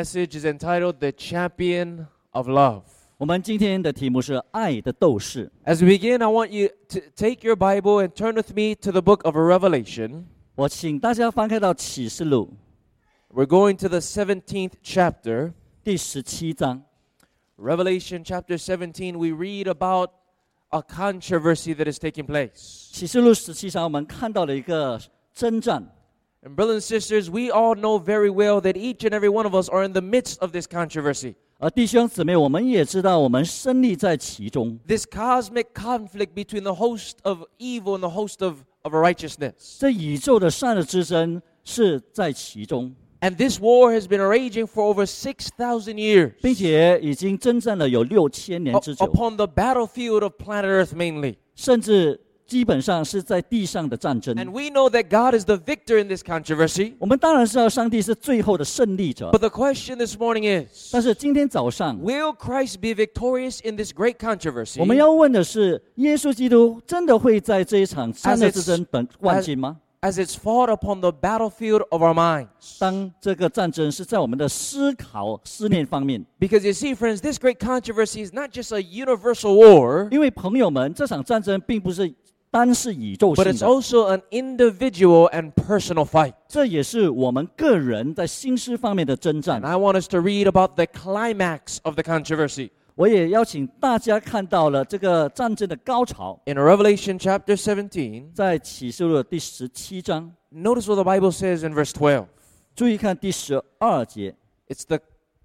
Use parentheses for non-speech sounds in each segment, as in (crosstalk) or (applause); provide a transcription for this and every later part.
message is entitled The Champion of Love. 我们今天的题目是爱的斗士。 As we begin, I want you to take your Bible and turn with me to the book of Revelation. 我请大家翻开到启示录 We're going to the 17th chapter. 第十七章。 Revelation chapter 17, we read about a controversy that is taking place. 启示录十七章，我们看到了一个征战。 And, brothers and sisters, we all know very well that each and every one of us are in the midst of this controversy. 而弟兄姊妹，我们也知道，我们身立在其中。 This cosmic conflict between the host of evil and the host of, of righteousness. 这宇宙的善恶之争是在其中， And this war has been raging for over 6,000 years 并且已经征战了有六千年 u- 之久， upon the battlefield of planet Earth mainly. 甚至 基本上是在地上的战争。 And we know that God is the victor in this controversy. 我们当然知道上帝是最后的胜利者 But，the question this morning is 但是今天早上 Will Christ be victorious in this great controversy? 我们要问的是：耶稣基督真的会在这一场善恶之争本万金吗？ as it's fought upon the battlefield of our minds. 当这个战争是在我们的思考、思念方面， Because you see, friends, this great controversy is not just a universal war, 因为朋友们，这场战争并不是 单是宇宙 but 性 it's 的， also an individual and personal fight. 这也是我们个人在心思方面的征战 And。I want us to read about the climax of the controversy. 我也邀请大家看到了这个战争的高潮， In Revelation chapter 17, 在启示录的第十七章， notice what the Bible says in verse 12. 注意看第十二节， It's the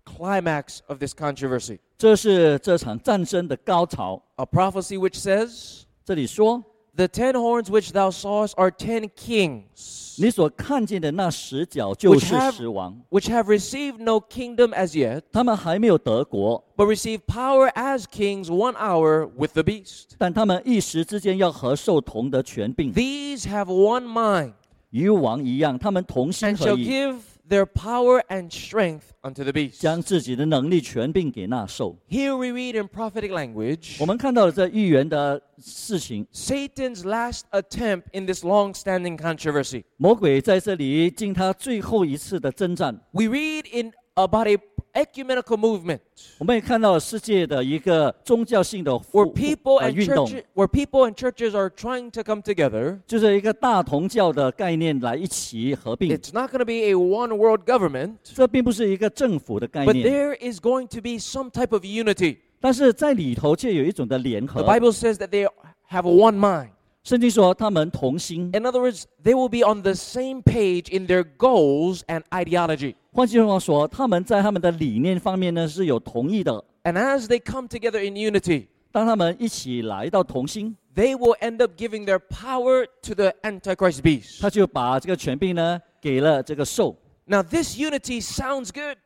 climax of this controversy. 这是这场战争的高潮。 A prophecy which says, 这里说， The ten horns which thou sawest are ten kings, 你所看见的那十角就是 have- 十王， which have received no kingdom as yet, 他们还没有得国， but receive power as kings one hour with the beast. 但他们一时之间要和受同得权柄， These have one mind, 与王一样，他们同心 and 合 shall 意， give their power and strength unto the beast. 将自己的能力权柄给那兽。 Here we read in prophetic language 我们看到了这预言的事情， Satan's last attempt in this long standing controversy. 魔鬼在这里经他最后一次的征战。 We read in about a ecumenical movement 我们也看到了世界的一个宗教性的 where 复 people 呃 and 运动， churches, where people and churches are trying to come together. 就是一个大同教的概念来一起合并。 It's not going to be a one world government, 这并不是一个政府的概 but 念， there is going to be some type of unity. 但是在里头却有一种的联 The 合。 Bible says that they have one mind. 圣经说他们同心， In other words, they will be on the same page in their goals and ideology. 换句话说，他们在他们的理念方面呢是有同意的。 And as they come together in unity, 当他们一起来到同心， they will end up giving their power to the Antichrist beast. 他就把这个权柄呢给了这个兽。 Now, this unity sounds good,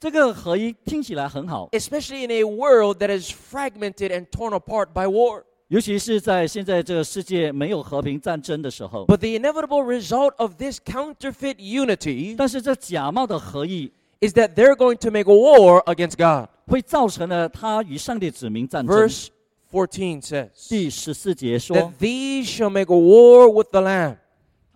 这个合一听起来很好， especially in a world that is fragmented and torn apart by war. 尤其是在现在这个世界没有和平战争的时候。But the inevitable result of this counterfeit unity 但是这假冒的合一 is that they're going to make a war against God. 会造成了他与上帝指明战争。Verse 14 says 第十四节说 that 说，these shall make a war with the Lamb.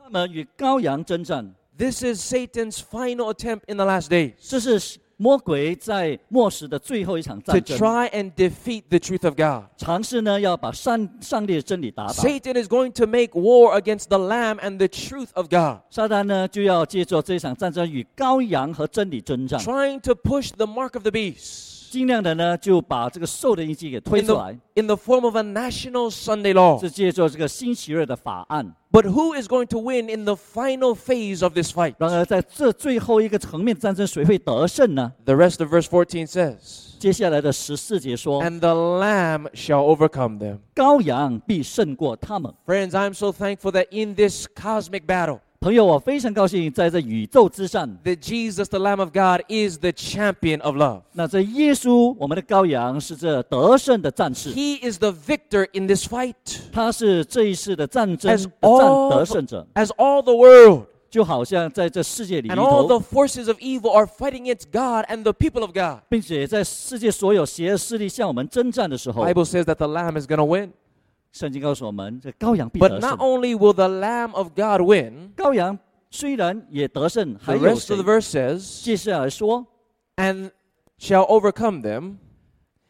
他们与羔羊征战，This is Satan's final attempt in the last days 这是魔鬼在末时的最后一场 to 战争， try and defeat the truth of God. 尝试呢要把上上帝的真理打倒。 Satan is going to make war against the Lamb and the truth of God, 撒旦呢就要借助这场战争与羔羊和真理征战， trying to push the mark of the beast 尽量的呢就把这个兽的印记给推 in 出 the, 来， in the form of a national Sunday law. 是借助这个星期日的法案。 But who is going to win in the final phase of this fight? 然而在这最后一个层面战争，谁会得胜呢？ The rest of verse 14 says, 接下来的十四节说， And the Lamb shall overcome them. 羔羊必胜过他们。 Friends, I'm so thankful that in this cosmic battle, 朋友，我非常高兴，在这宇宙之战， that Jesus, the Lamb of God, is the champion of love. 那这耶稣，我们的羔羊，是这得胜的战士， He is the victor in this fight. 他是这一世的战争 As 的战 all, 得胜者， as all the world 就好像在这世界里 and all 头 the，forces of evil are fighting against God and the people of God. 并且在世界所有邪恶势力向我们征战的时候， Bible says that the Lamb is going to win. 圣经告诉我们，这羔羊必 But 得 not 胜。 only will the Lamb of God win, 羔羊虽然也得胜，还 the 有 rest of 谁 the？verse says 接下来说， and shall overcome them.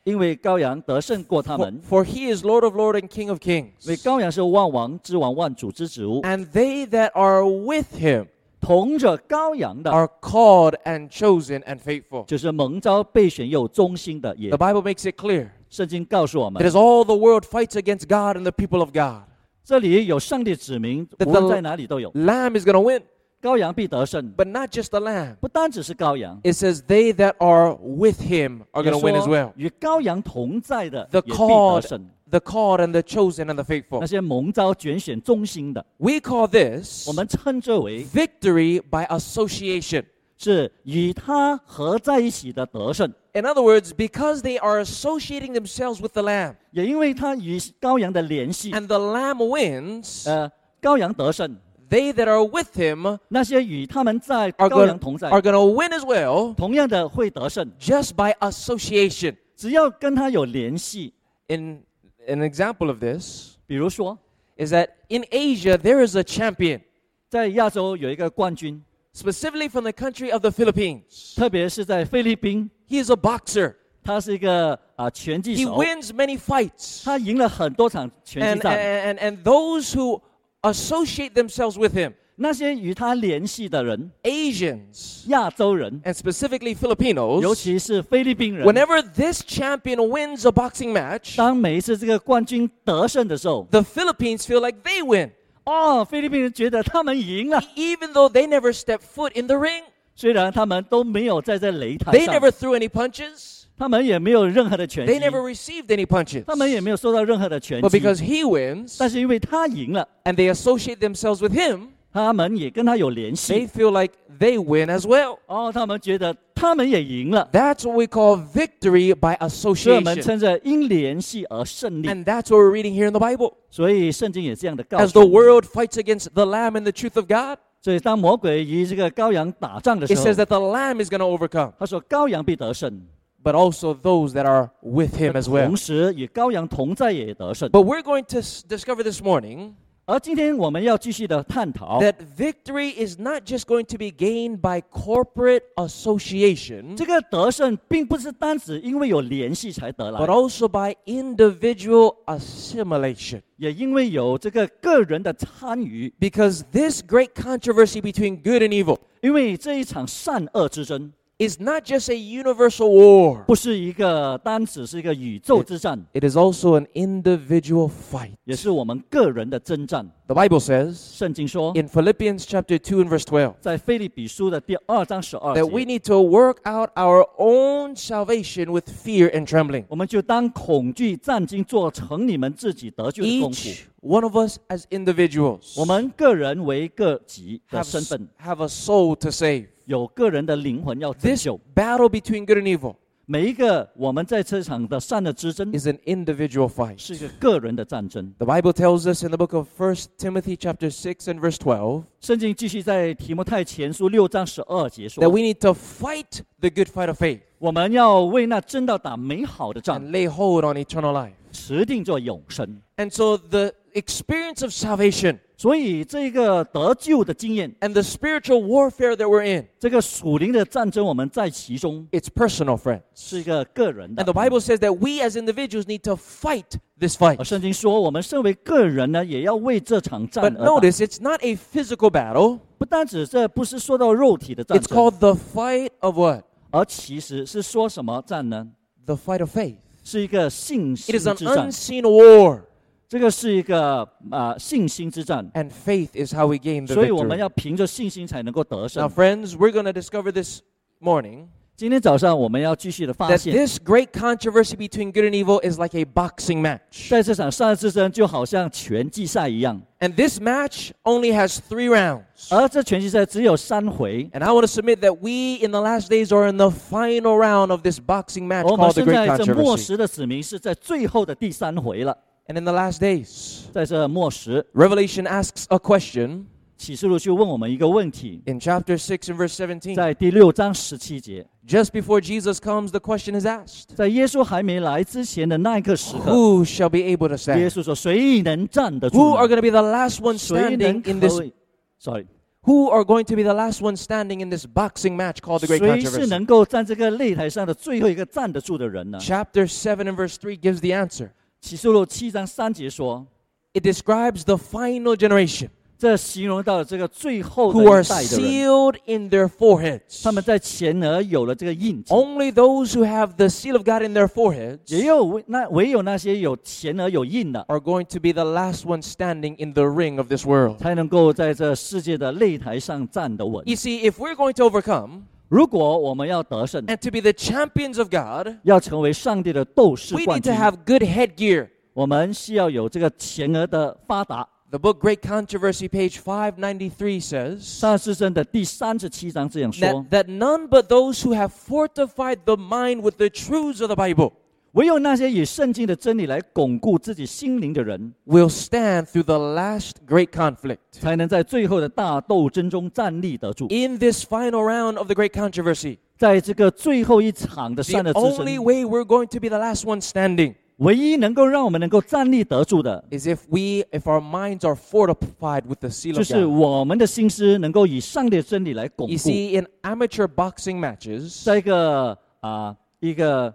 因为羔羊得胜过他 For, 们。 for he is Lord of lords and King of 因为 kings. 羔羊是万王之王、万主之主， And they that are with him 同着羔羊的， are called and chosen and faithful. 就是蒙召、备选又忠心的也 The。Bible makes it clear 圣经告诉我 that 们， as all the world fights against God and the people of God, 这里有上帝指明， That 无论 the- 在哪里都有， Lamb is going to win. 羔羊必得胜。 But not just the Lamb. 不单只是羔羊， It says they that are with him are 也 going to win as 说 well. 与羔羊同在的 The 也必得 called, 胜。 the called and the chosen and the 那 faithful. 些蒙召、拣选、忠心的， We call this 我们称之为 victory by association. 是与他合在一起的得胜。 In other words, because they are associating themselves with the Lamb 也因为他与羔羊的联系， and the Lamb wins, 呃，羔羊得胜， they that are with him 那些与他们在 are 羔 going 羊同在， are going to win as well 同样的会得胜。 just by association. 只要跟他有联系， In an example of this 比如说 is that in Asia there is a champion, 在亚洲有一个冠军， specifically from the country of the Philippines. 特别是在菲律宾， He is a boxer. 他是一个啊、拳击 He 手， wins many fights. 他赢了很多场拳 And, 击战。 and, and those who associate themselves with him, 那些与他联系的人， Asians 亚洲人， and specifically 尤 Filipinos, 其是菲律宾人， whenever this champion wins a boxing match, 当每一次这个冠军得胜的时候， the Philippines feel like they win, 哦，菲律宾人觉得他们赢了， even though they never stepped foot in the ring. 虽然他们都没有在这擂台 They 上， never threw any punches. 他们也没有任何的拳 They 击， never received any punches. 他们也没有受到任何的拳 But 击， because he wins 但是因为他赢了， and they associate themselves with him, 他们也跟他有联 they 系， feel like they win as well. 哦，他们觉得 他们也赢了， That's what we call victory by 所以我们 association. 称着因联系而胜利。 And that's what we're reading here in the Bible. 所以圣经也这样的告 As 诉 the 我们。 world fights against the Lamb and the truth of God, 所以当魔鬼与这个羔羊打仗的时 it 候 says，that the Lamb is going to overcome, 他说羔羊必得胜， but also those that are with him as well. 同时与羔羊同在也得胜。 But we're going to s- discover this morning 而今天我们要继续的探讨， that victory is not just going to be gained by corporate association, 这个得胜并不是单指因为有联系才得来 but，also by individual assimilation. 也因为有这个个人的参与。 Because this great controversy between good and evil 因为这一场善恶之争 is not just a universal war, 不是一个单只是一个宇宙之战， it is also an individual fight. 也是我们个人的征战。 The Bible says 圣经说， in Philippians chapter 2 and verse 12在菲利比书的第二章十二 that we 节， need to work out our own salvation with fear and trembling. 我们就当恐惧战惊做成你们自己得救的功夫。 Each one of us as individuals 我们个人为个己的 have, 身 s- 份， have a soul to save. 有个人的灵魂要拯 This 救。 battle between good and evil 每一个我们在这场的善恶之争， is an individual fight. 是一个个人的战争。 The Bible tells us in the book of 1 Timothy chapter 6 and verse 12圣经继续在提摩太前书六章十二节 that 说 we need to fight the good fight of faith：“ 我们要为那真道打美好的仗， and lay hold on eternal life. 持定做永生。 And so the experience of salvation ”所以这个得救的经验， and the spiritual warfare that we're in, 这个属灵的战争，我们在其中 it's personal, friends. 是一个个人 And 的 the。Bible says that we as individuals need to fight this fight. 而圣经说，我们身为个人呢，也要为这场战 But 而打。 notice, it's not a physical battle. 不单指这不是说到肉体的战 It's 争， called the fight of what? 而其实是说什么战呢？ The fight of faith. 是一个信 It 心 is an 之战， unseen war. 这个是一个啊、信心之战， And faith is how we gain the 所以我们 victory. 要凭着信心才能够得 Now, 胜。 friends, we're going to discover this morning 今天早上我们要继续的发 that 现， this great controversy between good and evil is like a boxing match. 在这场善恶之争就好像拳击赛一样， And this match only has three rounds. 而这拳击赛只有三回。 And I want to submit that we in the last days are in the final round of this boxing match 而我们 called the 现 Great 在这末 Controversy. 时的子民是在最后的第三回了， And in the last days, 在这末时， Revelation asks a question 启示录就问我们一个问题， in chapter 6 and verse 17. 在第六章十七节， Just before Jesus comes, the question is asked 在耶稣还没来之前的那一个时刻， Who shall be able to 耶 stand? 稣说：“谁能站得住 Who are 呢？ going to be the last one 谁能 standing in this? 可以？”Sorry， Who are going to be the last one standing in this boxing match called the Great 谁是 Controversy? 能够在这个擂台上的最后一个站得住的人呢？ Chapter 7 and verse 3 gives the answer. 启示录七章三节说， It describes the final generation 这形容到了这个最后的 who are 一代的人， sealed in their foreheads. 他们在前额有了这个印记， Only those who have the seal of God in their foreheads 也有唯那唯有那些有前额有印的， are going to be the last one standing in the ring of this world. 才能够在这世界的擂台上站得稳。 You see, if we're going to overcome 如果我们要得胜， and to be the champions of God, 要成为上帝的斗士 we 冠 need to 军， have good headgear. 我们需要有这个前额的发达。 The book Great Controversy, page 593 says 上师生的第三十七章这样说 that,：that none but those who have fortified the mind with the truths of the Bible 唯有那些以圣经的真理来巩固自己心灵的人， will stand through the last great conflict. 才能在最后的大斗争中站立得住。 In this final round of the Great Controversy, 在这个最后一场的 the 善恶之 only 争， way we're going to be the last one standing 唯一能够让我们能够站立得住的，is if we, if our minds are fortified with the seal 就是.我们的心思能够以上帝的真理来巩 You 固。see, in amateur boxing matches, 在一个啊、一个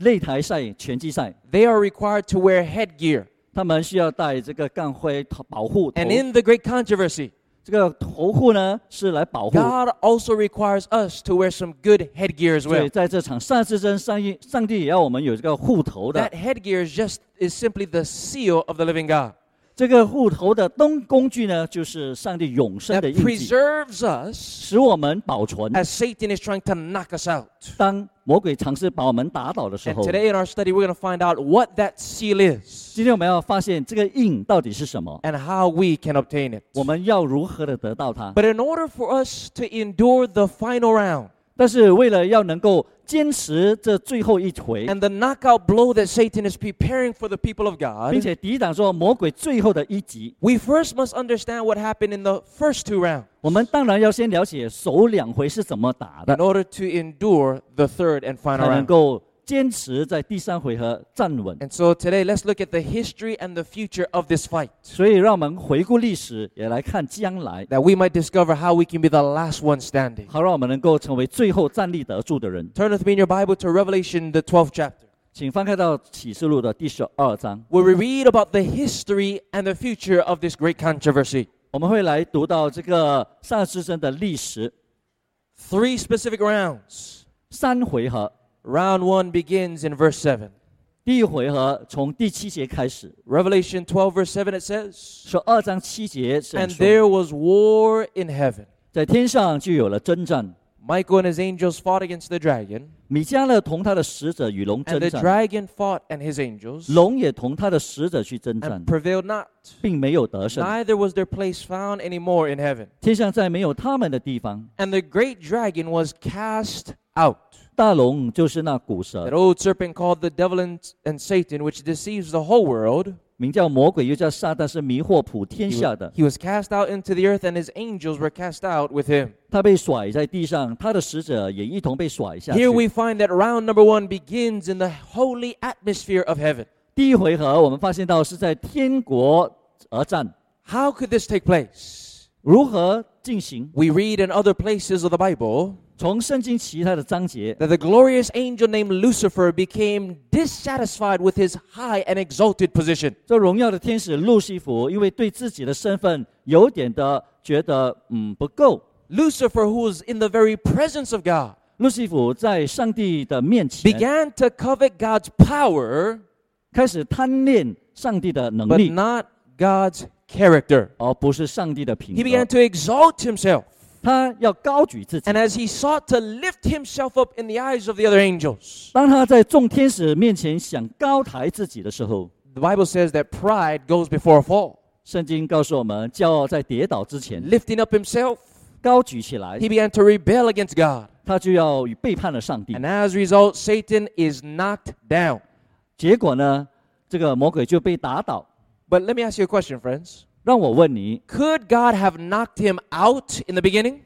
擂台赛、拳击赛，they are required to wear headgear. 他们需要戴这个钢盔保护 And。in the Great Controversy, 这个头护呢是来保护。 God also requires us to wear some good headgear as 所以 well. 在这场善之争，上帝上帝也要我们有这个护头的 That。headgear is just is simply the seal of the living God 这个护头的东工具呢，就是上帝永生 that 的印记， preserves us 使我们保存。 as Satan is trying to knock us out. 当魔鬼尝试把我们打倒的时 And 候， today in our study, we're going to find out what that seal is 今天我们要发现这个印到底是什么， and how we can obtain it. 我们要如何的得到它。 But in order for us to endure the final round 但是为了要能够坚持这最后一回， and the knockout blow that Satan is preparing for the people of 并 God, 且抵挡说魔鬼最后的一击， we first must understand what happened in the first two rounds 我们当然要先了解首两回是怎么打的 in，order to endure the third and 才 final 能 round. 够 坚持在第三回合站稳。 And so today, let's look at the history and the future of this fight 所以，让我们回顾历史，也来看将来， that we might discover how we can be the last one standing. 好让我们能够成为最后站立得住的人。 Turn with me in your Bible to Revelation, the 12th chapter, 请翻开到启示录的第十二章， where we read about the history and the future of this great controversy. 我们会来读到这个上之争的历史 Three specific rounds. 三回合。 Round one begins in verse 7. 第一回合从第七节开始， Revelation 12, verse 7, it says, 说二章七节是 And 说 there was war in heaven. 在天上就有了征战。 Michael and his angels fought against the dragon, 米迦勒同他的使者与龙 and 征 the 战， dragon fought and his angels, 龙也同他的使者去征战 and，prevailed not. 并没有得胜。 Neither was their place found any more in heaven. 天上再没有他们的地方。 And the great dragon was cast out. 大龙就是那古 That 蛇， old serpent called the devil and, and Satan, which deceives the whole world. 名叫魔鬼，又叫撒旦，是迷惑普天 He 下 was, 的。 he was cast out into the earth, and his angels were cast out with him. 他被甩在地上，他的使者也一同被甩下去 Here。we find that round number one begins in the holy atmosphere of heaven. 第一回合，我们发现到是在天国而战， How could this take place? 如何进行？ We read in other places of the Bible 从圣经其他的章节， that the glorious angel named Lucifer became dissatisfied with his high and exalted position. 这荣耀的天使路西弗，因为对自己的身份有点的觉得嗯不够， Lucifer, who was in the very presence of God, 路西弗在上帝的面前 began to covet God's power, 开始贪恋上帝的能 but 力， not God's character. 而不是上帝的品 He began 格。 to exalt himself. 他要高举自己。 And as he sought to lift himself up in the eyes of the other angels, 当他在众天使面前想高抬自己的时候， the Bible says that pride goes before a fall. 圣经告诉我们，骄傲在跌倒之前 Lifting up himself, 高举起来 he，began to rebel against God. 他就要与背叛了上帝 And。as a result, Satan is knocked down. 结果呢，这个魔鬼就被打倒。 But let me ask you a question, friends. 让我问你， Could God have knocked him out in the beginning?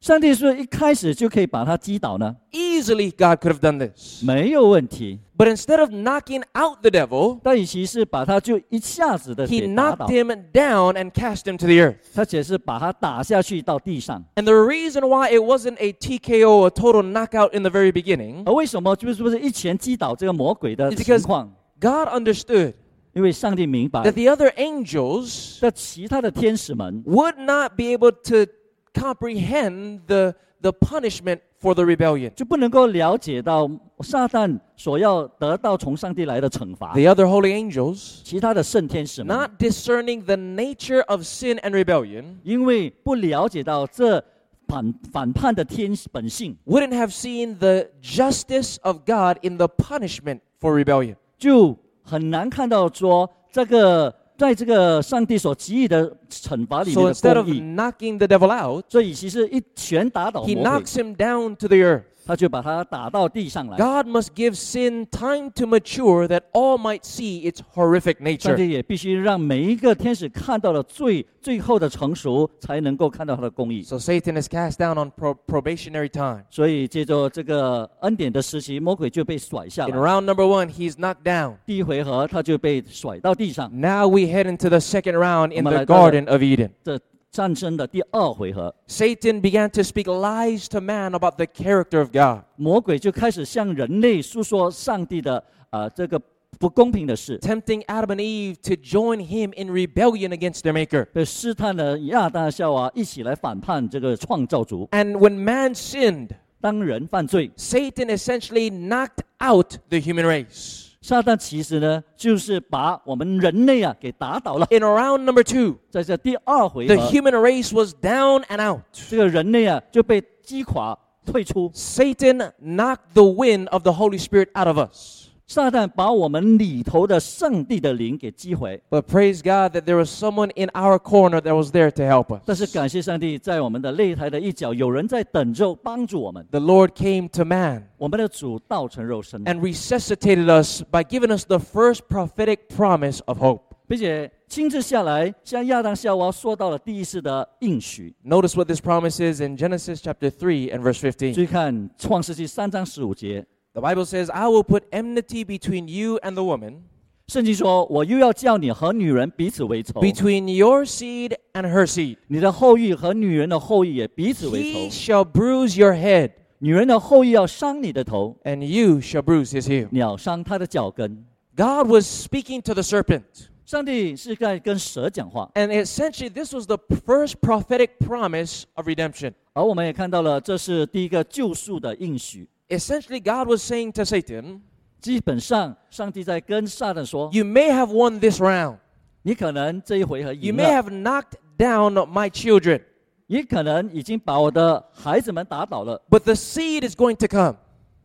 上帝是不是一开始就可以把他击倒呢？ easily God could have done this. 没有问题。 But instead of knocking out the devil, 但与其是把他就一下子的 he 给打 knocked 倒， him down and cast him to the earth. 他只是把他打下去到地上。 And the reason why it wasn't a TKO, a total knockout in the very beginning, 而为什么就是不是一拳击倒这个魔鬼的 It's 情 because- 况？ God understood 因为上帝明白 that，the other angels 在其他的天使们 would not be able to comprehend the, the punishment for the rebellion. 就不能够了解到撒旦所要得到从上帝来的惩罚。 The other holy angels, 其他的圣天使们 not discerning the nature of sin and rebellion, 因为不了解到这反反叛的天本性， wouldn't have seen the justice of God in the punishment for rebellion. 就 很难看到说这个在这个上帝所给予的惩罚里 So 面 instead 的 of 公义。knocking the devil out, 所以其实一拳打倒 he 魔鬼，knocks him down to the earth. 他就把他打到地上来。 God must give sin time to mature that all might see its horrific 上 nature. 帝也必须让每一个天使看到了最最后的成熟，才能够看到他的公义。 So Satan is cast down on pro- probationary time. 所以借着这个恩典的时期，魔鬼就被甩下 In 来。 round number one, he's knocked down. 第一回合他就被甩到地上。 Now we head into the second round in the 我们来到了- Garden of Eden. 这 战争的第二回合， Satan began to speak lies to man about the character of God, 魔鬼就开始向人类诉说上帝的呃这个不公平的事， tempting Adam and Eve to join him in rebellion against their Maker. 被试探了亚当夏娃一起来反叛这个创造主。 And when man sinned, 当人犯罪， Satan essentially knocked out the human race. 撒旦其实呢就是把我们人类啊给打倒了。 In round number two, 在这第二回 the 合， human race was down and out. 这个人类啊就被击垮退出。 Satan knocked the wind of the Holy Spirit out of us. 撒旦把我们里头的上帝的灵给击毁。 But praise God that there was someone in our corner that was there to help 但是 us. 感谢上帝，在我们的擂台的一角，有人在等着帮助我们。 The Lord came to man 我们的主道成肉身， and resuscitated us by giving us the first prophetic promise of hope. 并且亲自下来向亚当夏娃说到了第一次的应许。 Notice what this promise is in Genesis chapter 3 and verse 15. 注意看创世纪三章十五节， The Bible says, I will put enmity between you and the woman, 圣经说：“我又要叫你和女人彼此为仇， between your seed and her seed. 你的后裔和女人的后裔也彼此为 He 仇。 shall bruise your head, 女人的后裔要伤你的头， and you shall bruise his heel. 你要伤他的脚跟。 God was speaking to the serpent. ”上帝是在跟蛇讲话， And essentially, this was the first prophetic promise of redemption. 而我们也看到了，这是第一个救赎的应许。 Essentially, God was saying to Satan, 基本上，上帝在跟撒旦说 You may have won this round.：“ 你可能这一回合 You 赢 may 了， have knocked down my children, 也可能已经把我的孩子们打倒了。 but the seed is going to come.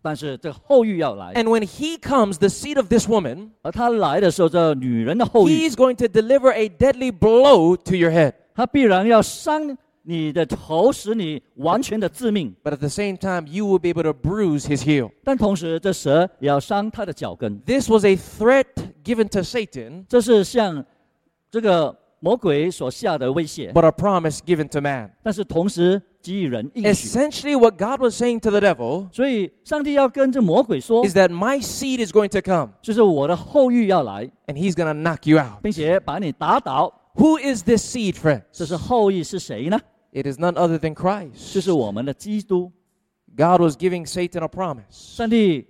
但是这后裔要来， And when he comes, the seed of this woman, 而他来的时候，这女人的后裔， he's going to deliver a deadly blow to your head. 他必然要伤 你的头，使你完全的致命。 But at the same time, you will be able to bruise his heel. 但同时，这蛇也要伤他的脚跟。 This was a threat given to Satan, 这是向这个魔鬼所下的威胁， but a promise given to man. 但是同时给予人应许。 Essentially, what God was saying to the devil 所以，上帝要跟这魔鬼说 is，that my seed is going to come, 就是我的后裔要来， and he's going to knock you out. 并且把你打倒。 Who is this seed, friends? 这是后裔是谁呢？ It is none other than 就 Christ. 是我们的基督。 God was giving Satan a promise. 上帝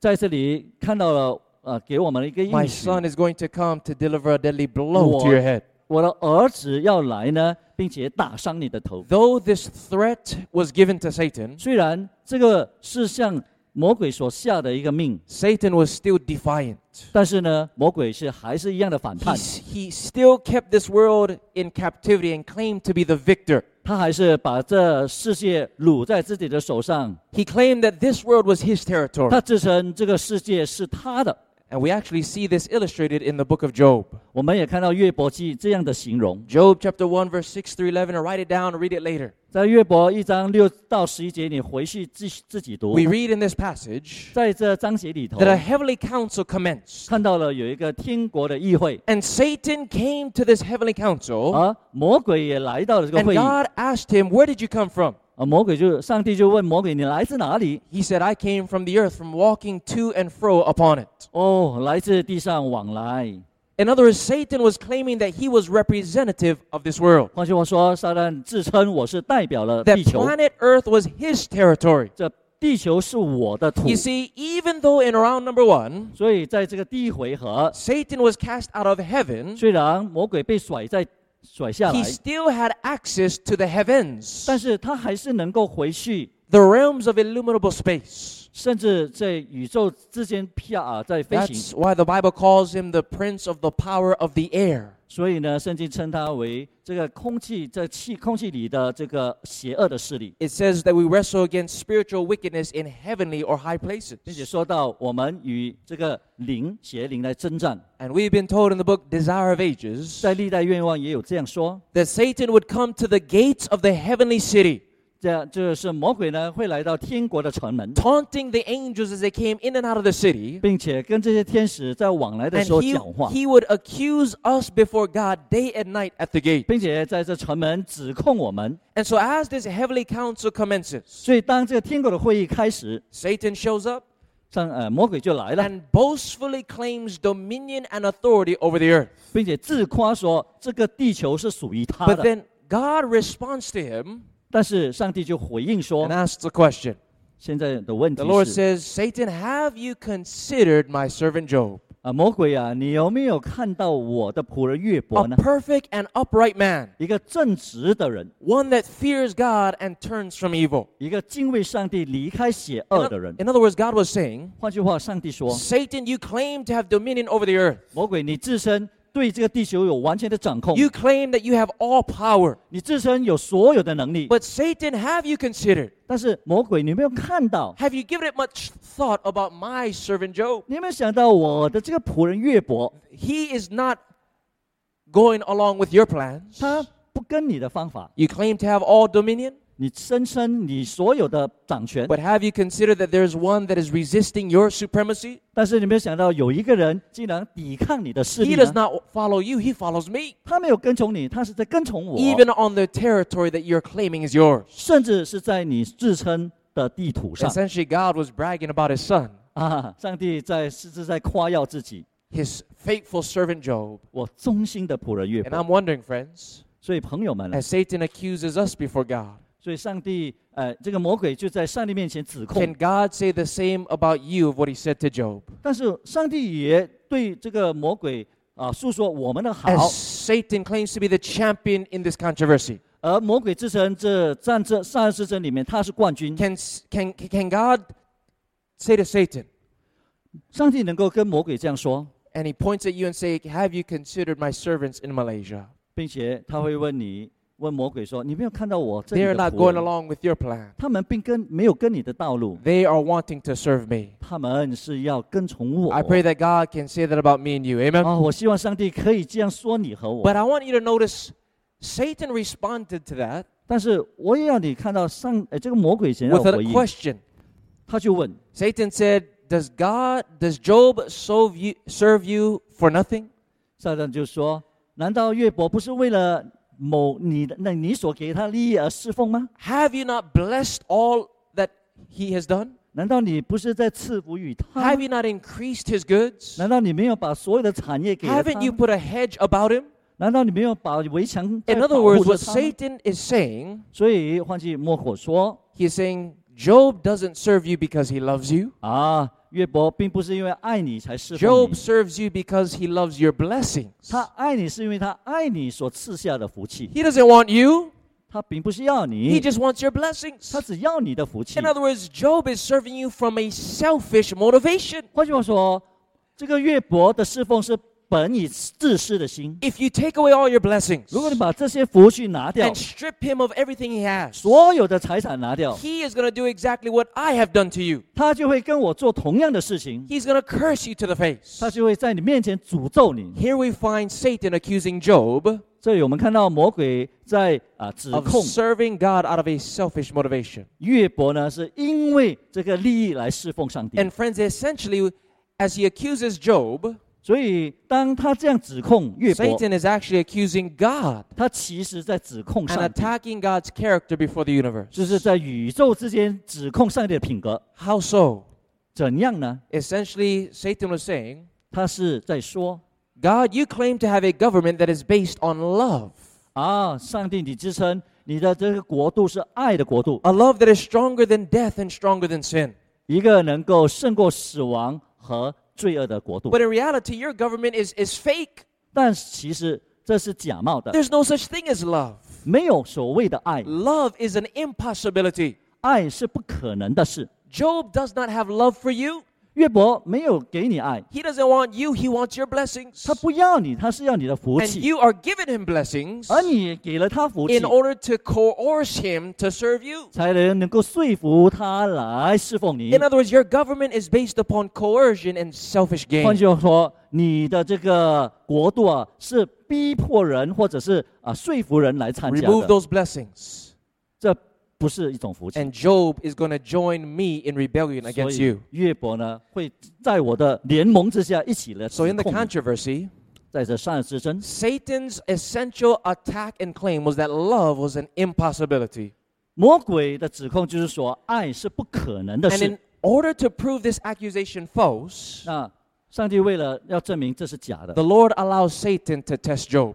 在这里看到了，呃，给我们一个 My 应许。 son is going to come to deliver a deadly blow to Lord. your head. 我的儿子要来呢，并且打伤你的头。 Though this threat was given to Satan, 虽然这个是向魔鬼所下的一个命， Satan was still defiant. 但是呢，魔鬼是还是一样的反 He, 叛， he still kept this world in captivity and claimed to be the victor. 他还是把这世界掳在自己的手上，He claimed that this world was his territory. 他自称这个世界是他的。And we actually see this illustrated in the book of Job. 我们也看到约伯记这样的形容， Job chapter 1, verse 6 through 11, and write it down and read it later. 在约伯一章六到十一节，你回去自自己读 We。read in this passage 在这章节里头 that，a heavenly council commenced. 看到了有一个天国的议会， And Satan came to this heavenly council, 而魔鬼也来到了这个 and 会议。 God asked him, Where did you come from? 啊，魔鬼就上帝就问魔鬼：“你来自哪里 He said, I came from the earth, from walking to and fro upon it.？” 哦，来自地上往来。 In other words, Satan was claiming that he was representative of this world, 换句话说，撒旦自称我是代表了 that 地球， planet Earth was his territory. 这地球是我的土 You。see, even though in round number one, 所以在这个第一回合， Satan was cast out of heaven, 虽然魔鬼被甩在 甩下来 he，still had access to the heavens, 但是他还是能够回去，the realms of illimitable space. 甚至在宇宙之间飘啊，在飞 That's 行。 why the Bible calls him the prince of the power of the air. 所以呢，圣经称他为这个空气在气空气里的这个邪恶的势力， It says that we wrestle against spiritual wickedness in heavenly or high places. 并且说到我们与这个灵邪灵来征战。 And we've been told in the book Desire of Ages 在历代愿望也有这样说， that Satan would come to the gates of the heavenly city, 这样就是魔鬼呢会来到天国的城门， taunting the angels as they came in and out of the city. 并且跟这些天使在往来的 And 时候 he, 讲话， he would accuse us before God day and night at the gate. 并且在这城门指控我们。 And so, as this heavenly council commences, 所以当这个天国的会议开始， Satan shows up 上呃魔鬼就来了， and boastfully claims dominion and authority over the earth. 并且自夸说这个地球是属于他 But 的。 then God responds to him 但是上帝就回应说 and，asks a question. 现在的问题 The Lord 是 says, Satan, have you considered my servant Job, 啊，魔鬼啊，你有没有看到我的仆人约伯 a 呢？ perfect and upright man, 一个正直的人， one that fears God and turns from evil? 一个敬畏上帝、离开邪 In 恶 oth- 的人。 in other words, God was saying, 换句话，上帝说， Satan, you claim to have dominion over the earth. 魔鬼，你自身 对这个地球有完全的掌控， You claim that you have all power. 你自身有所有的能力。 But Satan, have you considered? 但是魔鬼，你有没有看到？ Have you given it much thought about my servant Job? 你有没有想到我的这个仆人约伯， He is not going along with your plans. 他不跟你的方法， You claim to have all dominion, 你声称你所有的掌权， but have you considered that there's one that is resisting your supremacy? 但是你有没有想到有一个人竟然抵抗你的势 He 力 does 呢？ not follow you, he follows me. 他没有跟从你，他是在跟从我， Even on the territory that you're claiming is yours. 甚至是在你自称的地图上 Essentially, God was bragging about his son, 啊！上帝在是是在夸耀自己， his faithful servant Job. 我忠心的仆人约 And 伯。 I'm wondering, friends, 所以朋友们啊， as Satan accuses us before God, 所以上帝呃，这个魔鬼就在上帝面前指控 can，God say the same about you of what he said to Job? 但是上帝也对这个魔鬼啊诉说我们的好 As，Satan claims to be the champion in this controversy, 而魔鬼之神这战这善恶之争里面他是冠军，can, can, can God say to Satan, 上帝能够跟魔鬼这样说，and he points at you and say, Have you considered my servants in Malaysia? 并且他会问你，问魔鬼说：“你没有看到我这里 They are 的 not 仆 going 人？ along with your plan. 他们并跟没有跟你的道路， They are wanting to serve me. 他们是要跟从我。” I pray that God can say that about me and you. Amen. 啊，我希望上帝可以这样说你和我。 But I want you to notice Satan responded to that 但是我也要你看到上，呃，这个魔鬼想要 with a 回应， question. 他就问 Satan said, Does God, does Job serve you, serve you for nothing? 撒旦就说：“难道约伯不是为了 某你的那你所给他利益而侍奉吗？Have you not blessed all that he has done? 难道你不是在赐福于他 Have？you not increased his goods? 难道你没有把所有的产业给他 Haven't you？put a hedge about him? 难道你没有把围墙 In other words, what Satan is saying, 所以换句莫火说 he's saying, Job doesn't serve you because he loves you. 啊，约伯并不是因为爱你才侍奉 Job 你， serves you because he loves your blessings. 他爱你是因为他爱你所赐下的福气， He doesn't want you, 他并不是要 he 你， just wants your blessings. 他只要你的福气 In。other words, Job is serving you from a selfish motivation. 换句话说，这个约伯的侍奉是 本以自私的心。 If you take away all your blessings 如果你把这些福气拿掉 and，strip him of everything he has, 所有的财产拿掉， he is going to do exactly what I have done to you. 他就会跟我做同样的事情， He's going to curse you to the face. 他就会在你面前诅咒你。 Here we find Satan accusing Job 这里我们看到魔鬼在啊指 of 控 serving God out of a selfish motivation. 约伯呢，是因为这个利益来侍奉上帝。 And friends, essentially, as he accuses Job, 所以当他这样指控约伯， Satan is actually accusing God 他其实在指控 and 上帝， attacking God's character before the universe. 就是在宇宙之间指控上帝的品格。 How so? 怎样呢？ Essentially, Satan was saying, 他是在说 God, you claim to have a government that is based on love, 啊，上帝，你支撑你的这个国度是爱的国度， a love that is stronger than death and stronger than sin. 一个能够胜过死亡和 罪恶的国度。 But in reality, your government is, is fake. 但其实这是假冒的， There's no such thing as love. 没有所谓的爱， Love is an impossibility. 爱是不可能的事。 Job does not have love for you. 约伯没有给你爱， He doesn't want you, he wants your blessings. 他不要你，他是要你的福 And 气， you are giving him blessings 而你给了他福气 in，order to coerce him to serve you. 才能能够说服他来侍奉你 In。other words, your government is based upon coercion and selfish 换 gain. 句话说，你的这个国度啊，是逼迫人或者是啊说服人来参加 Remove 的， those blessings. 这不是一种福气。 And Job is going to join me in rebellion 所 against 以 you. 约伯呢，会在我的联盟之下一起来 So 指 in the 控你。 controversy, 在这善恶之争， Satan's essential attack and claim was that love was an impossibility. 魔鬼的指控就是说，爱是不可能的 And 事 in。order to prove this accusation false, 那上帝为了要证明这是假的 the，Lord allows Satan to test Job.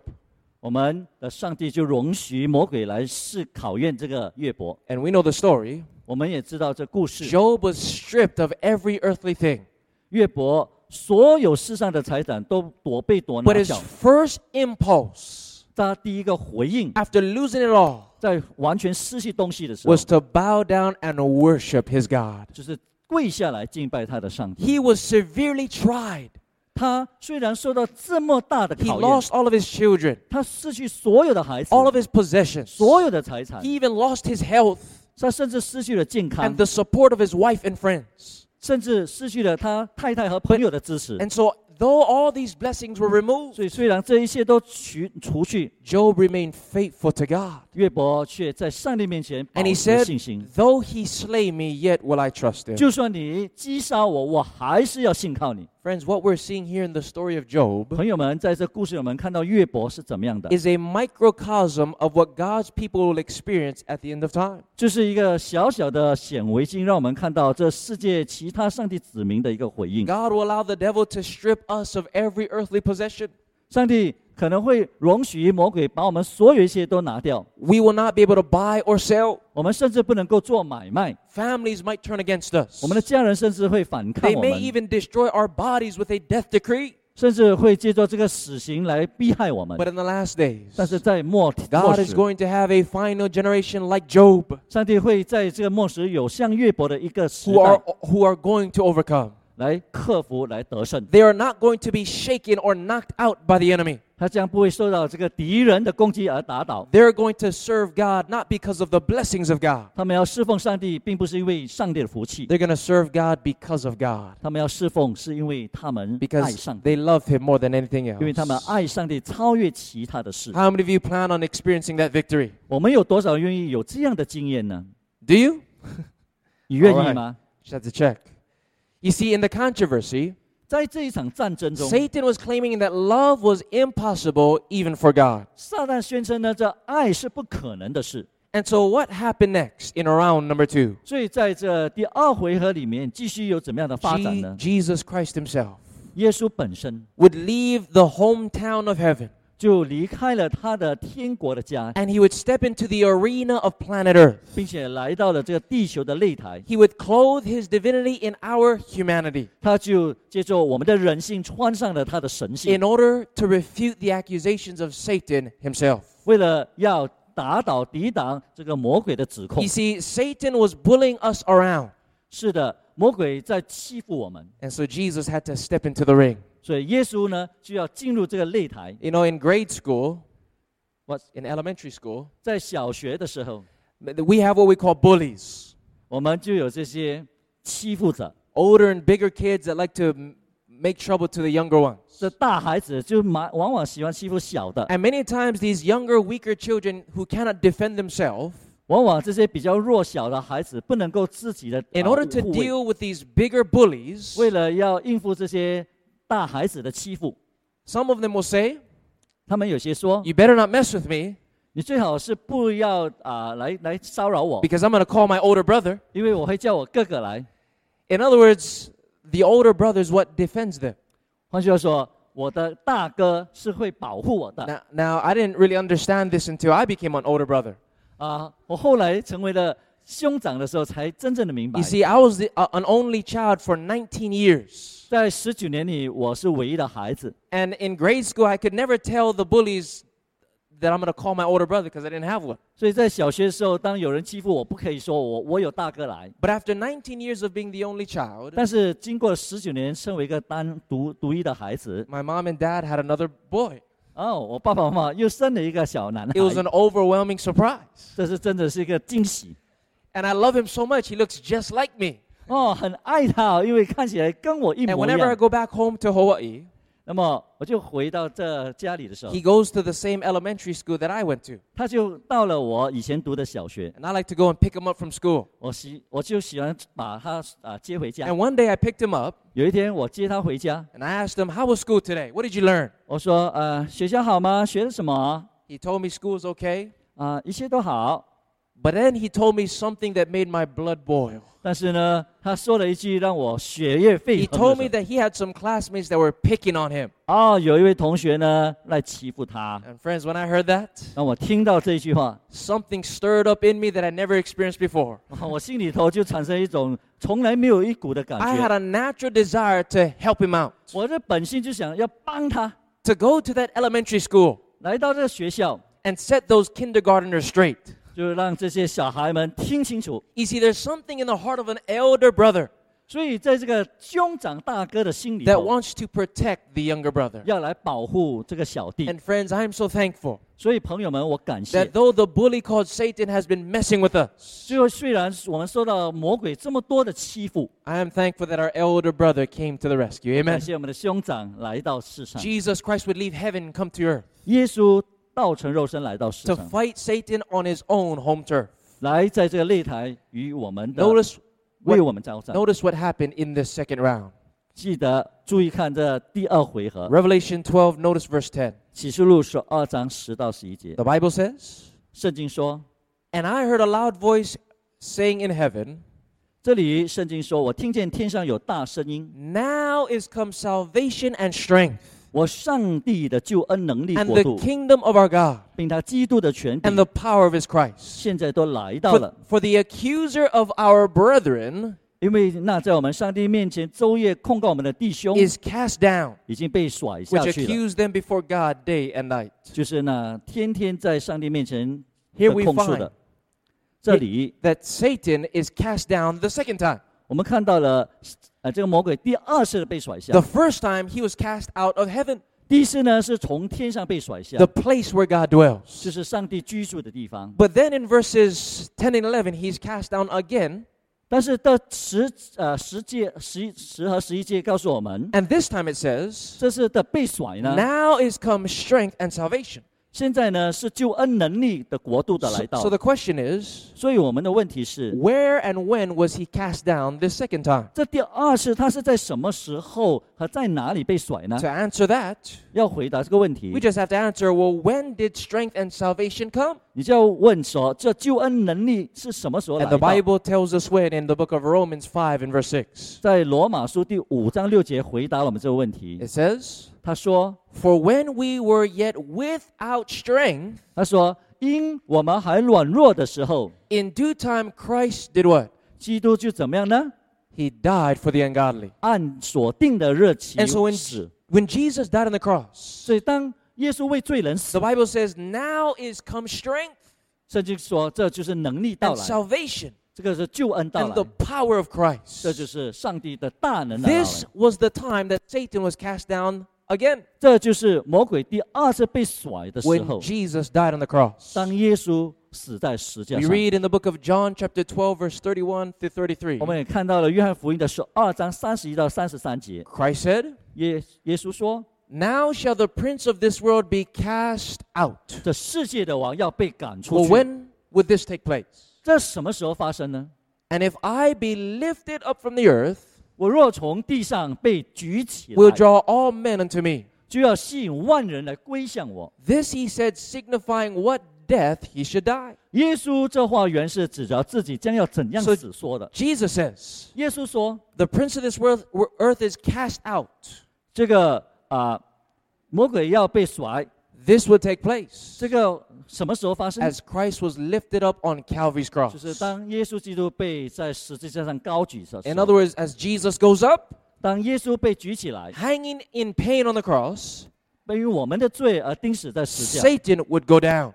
我们的上帝就容许魔鬼来试考验这个约伯。 And we know the story. 我们也知道这故事， Job was stripped of every earthly thing. 约伯所有世上的财产都躲被夺拿 But his 掉。 first impulse 他第一个回应， after losing it all 在完全失去东西的时候， was to bow down and worship his God. 就是跪下来敬拜他的上帝。 He was severely tried. 他虽然受到这么大的 He 考验， lost all of his children, 他失去所有的孩子， all of his possessions. 所有的财产， He even lost his health 他甚至失去了健康 and，the support of his wife and friends. 甚至失去了他太太和朋友的支持。 And so, though all these blessings were removed, 所以，虽然这一切都除除去， Job remained faithful to God. 约伯却在上帝面前保 And he 持 said, 信心。 Though he slay me, yet will I trust him. 就算你击杀我，我还是要信靠你。 Friends, what we're seeing here in the story of Job 朋友们，在这故事里，我们看到约伯是怎么样的， is a microcosm of what God's people will experience at the end of time. 就是一个小小的显微镜，让我们看到这世界其他上帝子民的一个回应。 God will allow the devil to strip us of every earthly possession. 上帝 可能会容许魔鬼把我们所有一切都拿掉， We will not be able to buy or sell. 我们甚至不能够做买卖， Families might turn against us. 我们的家人甚至会反抗 They 我 may 们， even destroy our bodies with a death decree. 甚至会借助这个死刑来逼害我们。 But in the last days, 但是在末末 God is 时， going to have a final generation like Job 上帝会在这个末时有像约伯的一个时 who are, 代 who are going to overcome. 来克服、来得胜。 They are not going to be shaken or knocked out by the enemy. 他将不会受到这个敌人的攻击而打倒。 They're going to serve God not because of the blessings of God. 他们要侍奉上帝，并不是因为上帝的福气， They're going to serve God because of God. 他们要侍奉是因为他们爱 Because 上帝， they love Him more than anything 因为他们 else. 爱上帝超越其他的事。 How many of you plan on experiencing that victory? 我们有多少愿意有这样的经验呢？ Do you? (laughs) 你愿 Alright 意吗？ Just have to check. You see, in the controversy, 在这一场战争中， Satan was claiming that love was impossible even for God. 撒旦宣称呢，这爱是不可能的事。 And so, what happened next in round number two? 所以在这第二回合里面，继续有怎么样的发展 Je- 呢？ Jesus Christ Himself 耶稣本身 would leave the hometown of heaven 就离开了他的天国的家， and He would step into the arena of planet Earth. 并且来到了这个地球的擂台。 He would clothe His divinity in our humanity 他就借助我们的人性穿上了他的神性 in，order to refute the accusations of Satan himself. 为了要打倒、抵挡这个魔鬼的指控 You。see, Satan was bullying us around. 是的，魔鬼在欺负我们， And so Jesus had to step into the ring. 所以耶稣呢就要进入这个擂台。 You know, in grade school, What? in elementary school, 在小学的时候， we have what we call bullies. 我们就有这些欺负者， Older and bigger kids that like to m- make trouble to the younger ones. 这大孩子就蛮往往喜欢欺负小的， And many times, these younger, weaker children who cannot defend themselves, 往往这些比较弱小的孩子不能够自己的 in 啊 order to 护卫 deal with these bigger bullies, 为了要应付这些 大孩子的欺负。 Some of them will say, 他们有些说， You better not mess with me 你最好是不要啊、来来骚扰我， because I'm going to call my older brother. 因为我会叫我哥哥来。 In other words, the older brother is what defends them. 换句话说，我的大哥是会保护我的 Now, now, I didn't really understand this until I became an older brother. 啊。我后来成为了 兄长的时候，才真正的明白 You，see, I was the, uh, an only child for 19 years. 在十九年里，我是唯一的孩子。 And in grade school, I could never tell the bullies that I'm going to call my older brother because I didn't have one. 所以在小学的时候，当有人欺负我，不可以说我我有大哥来。 But after 19 years of being the only child, 但是经过了十九年，身为一个单独独一的孩子， my mom and dad had another boy. 哦，我爸爸妈妈又生了一个小男 It was 孩， an overwhelming surprise. 这是真的是一个惊喜 And I love him so much, he looks just like me. 哦，很爱他，因为看起来跟我一 And 模一 whenever I 样。 go back home to Hawaii, 那么我就回到这家里的时候 he，goes to the same elementary school that I went to. 他就到了我以前读的小学， And I like to go and pick him up from school. 我喜我就喜欢把他啊接回家 And。one day I picked him up 有一天我接他回家， and I asked him, How was school today? What did you learn? 我说呃学校好吗？学了什么？ He told me school's okay. 啊、一切都好。 But then he told me something that made my blood boil. 但是呢，他说了一句让我血液沸 He 腾 told 的 me 事。 that he had some classmates that were picking on him. 哦，有一位同学呢来欺负他。 And friends, when I heard that, 当我听到这句话， something stirred up in me that I never experienced before. (laughs) 我心里头就产生一种从来没有一股的感 I had 觉。 a natural desire to help him out, 我的本性就想要帮他 to go to that elementary school 来到这个学校， and set those kindergarteners straight. 就让这些小孩们听清楚。 You see, there's something in the heart of an elder brother 所以在这个兄长大哥的心里 that 头， wants to protect the younger brother. 要来保护这个小弟。 And friends, I am so thankful 所以朋友们，我感谢 that。though the bully called Satan has been messing with us, 最后虽然我们受到魔鬼这么多的欺负， I am thankful that our elder brother came to the rescue. 感 Amen. 谢我们的兄长来到世上， Jesus Christ would leave heaven and come to earth 耶稣 道成肉身来到世 to 上， fight Satan on his own home turf. 来在这个擂台与我们的 Notice 为 what, 我们交战。 notice what happened in this second round. 记得注意看这第二回合， Revelation 12, notice verse 10. 启示录十二章十到十一节， The Bible says, 圣经说， And I heard a loud voice saying in heaven, 这里圣经说，我听见天上有大声音， Now is come salvation and strength, 我上帝的救恩能力 and 国 the 度， kingdom of our God, 并他基督的权 and 柄 the，power of his Christ. 现在都来到 For, 了。 for the accuser of our brethren 因为那在我们上帝面前昼夜控告我们的弟兄， is cast down, 已经被甩下 which 去了， accuse them before God day and night. 就是那天天在上帝面前 Here 的 we 控诉 find 的。这里 that Satan is cast down the second time. 我们看到了，呃，这个魔鬼第二次的被甩下 The，first time he was cast out of heaven, 第一次呢是从天上被甩下 the，place where God dwells. 就是上帝居住的地方。 But then in verses 10 and 11, he's cast down again. 但是到十呃十届十一十和十一届告诉我们， And this time it says, 这次的被甩呢， Now is come strength and salvation. 现在呢是救恩能力的国度的来到 so。the question is, 所以我们的问题是，where and when was he cast down this second time? 这第二次他是在什么时候和在哪里被甩呢 To？answer that, 要回答这个问题 we，just have to answer, well, when did strength and salvation come? 你就要问说，这救恩能力是什么时候来 And the？Bible tells us when in the book of Romans five and verse six 在罗马书第五章六节回答我们这个问题 It。says, 他说 For when we were yet without strength,：“ 他说，因我们还软弱的时候， in due time Christ did what? 基督就怎么样呢？ He died for the ungodly. 按所定的日期 And so when, 死。 when Jesus died on the cross, 所以当耶稣为罪人死 the，Bible says, Now is come strength 圣经说这就是能力到 and 来， salvation 这个是救恩到 and 来 the，power of 这 Christ. 就是上帝的大能的到 This 来。 was the time that Satan was cast down again 这就是魔鬼第二次被甩的时 when 候， Jesus died on the cross. 当耶稣死在石架 We 上。 read in the book of John, chapter 12, verse 31 through 33. 我们也看到了约翰福音的十二章三十一到三十三节， Christ said, 耶耶稣说 Now shall the prince of this world be cast out.：“ 这世界的王要被赶出 Well, 去。 when would this take place? ”这什么时候发生呢？ And if I be lifted up from the earth, 我若从地上被举起 will，draw all men unto me. 就要吸引万人来归向我。This he said, signifying what death he should die. 耶稣这话原是指着自己将要怎样死说的。Jesus says, 耶稣说 The prince of this world, earth is cast out.：“ 这个啊、魔鬼要被甩，This would take place 这个什么时候发生？ as Christ was lifted up on Calvary's 就是 cross. 当耶稣基督被在十字架上高举的时 In 候， other words, as Jesus goes up, 当耶稣被举起来， hanging in pain on the cross, 因为我们的罪而钉死在十字架， Satan would go down.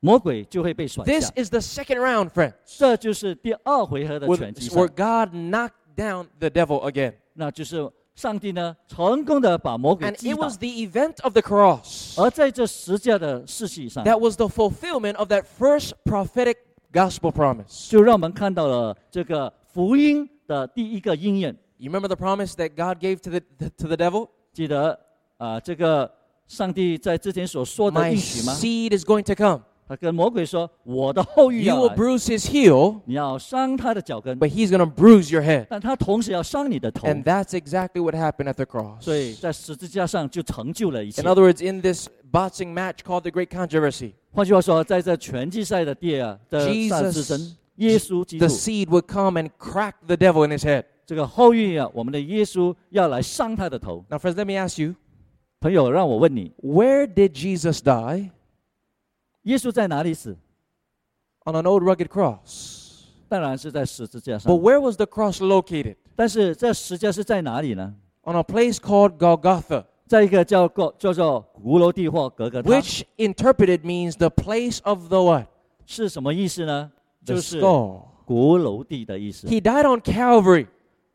魔鬼就会被甩 This 下。 is the second round, friends, 这就是第二回合的 where, 拳击 where 赛， God knocked down the devil again. 那就是 上帝呢成功的把魔鬼 And 击 it 倒 was。the event of the cross 而在这十架的事迹上，that was the fulfillment of that first prophetic gospel promise. 就让我们看到了这个福音的第一个应验。You remember the promise that God gave to the, to the devil? 记得啊、这个上帝在之前所说的 My 应许吗？seed is going to come. 他跟魔鬼说：“我的后裔 You 要 will 来， bruise his heel, 你要伤他的脚跟， but he's going to bruise your head. 但他同时要伤你的头。 And that's exactly what happened at the cross. 所以在十字架上就成就了一切 In。other words, in this boxing match called the Great Controversy, 换句话说，在这拳击赛的第二的 Jesus- 赛之争，耶稣基督 the seed would come and crack the devil in his head. 这个后裔啊，我们的耶稣要来伤他的头。 Now, friends, let me ask you 朋友，让我问你， where did Jesus die? 耶稣在哪里死？ On an old rugged cross. 当然是在十字架上 But。where was the cross located? 但是这十字架是在哪里呢？ On a place called Golgotha, 在一个叫过叫做骷髅地或格格塔， which interpreted means the place of the what? 是什么意思呢？ The 就是 skull. 骷髅地的意思。 He died on Calvary,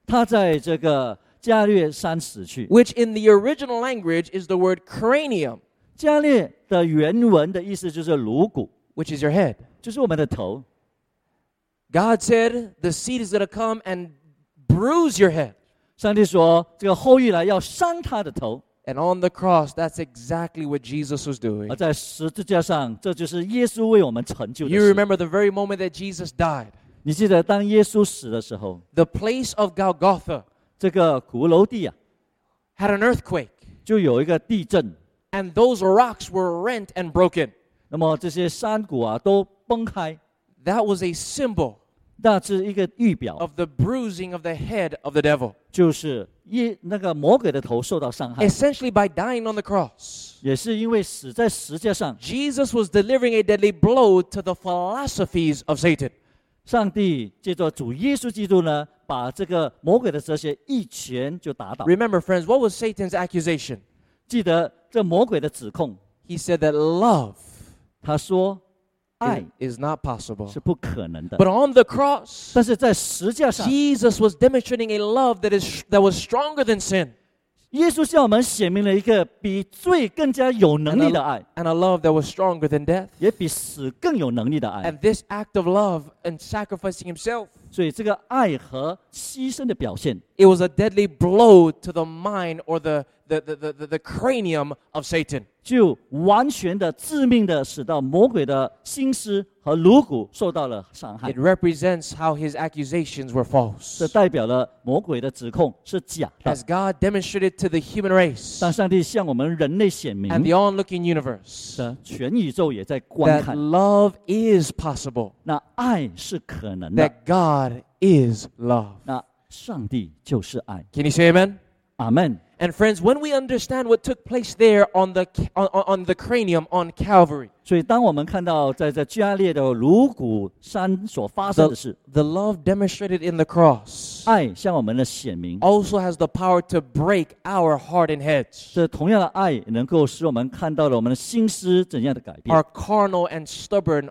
他在这个加略山死去。 which in the original language is the word cranium, 加略的原文的意思就是颅骨， which is your head. 就是我们的头。 God said the seed is going to come and bruise your head. 上帝说，这个后裔来要伤他的头， And on the cross, that's exactly what Jesus was doing. 而在十字架上，这就是耶稣为我们成就的 You 事。 remember the very moment that Jesus died, 你记得当耶稣死的时候， the place of Golgotha 这个骷髅地啊， had an earthquake, 就有一个地震， and those rocks were rent and broken. 那么这些山谷啊都崩开， That was a symbol 那是一个预表， of the bruising of the head of the devil. 就是耶那个魔鬼的头受到伤害， Essentially, by dying on the cross, 也是因为死在十字架上， Jesus was delivering a deadly blow to the philosophies of Satan. 上帝借着主耶稣基督呢，把这个魔鬼的哲学一拳就打倒。 Remember, friends, what was Satan's accusation? 记得 这魔鬼的指控， He said that love 他说爱 is, is not possible. 是不可能的， But on the cross, 但是在十字架上， Jesus was demonstrating a love that is that was stronger than sin 耶稣向我们显明了一个比罪更加有能力的爱， and a love that was stronger than death. 也比死更有能力的爱。 And this act of love and sacrificing himself, 所以这个爱和牺牲的表现， it was a deadly blow to the mind or the the, the, the, the, the cranium of Satan. 就完全的致命的使到魔鬼的心思和颅骨受到了伤害 It。represents how his accusations were 这 false. 代表了魔鬼的指控是假的 As。God demonstrated to the human race 当上帝向我们人类显明 and the onlooking universe 的全宇宙也在观 that 看， love is possible, 那爱是可能的， that God is love. 那上帝就是爱。 Can you say amen? 阿门。 And friends, when we understand what took place there on the on, on on the cranium on Calvary, 所以，当我们看到在这加列的颅骨山所发生的事， the love demonstrated in the cross 爱向我们的显明， also has the power to break our hardened heads, 这同样的爱能够使我们看到了我们的心思怎样的改变， our carnal and stubborn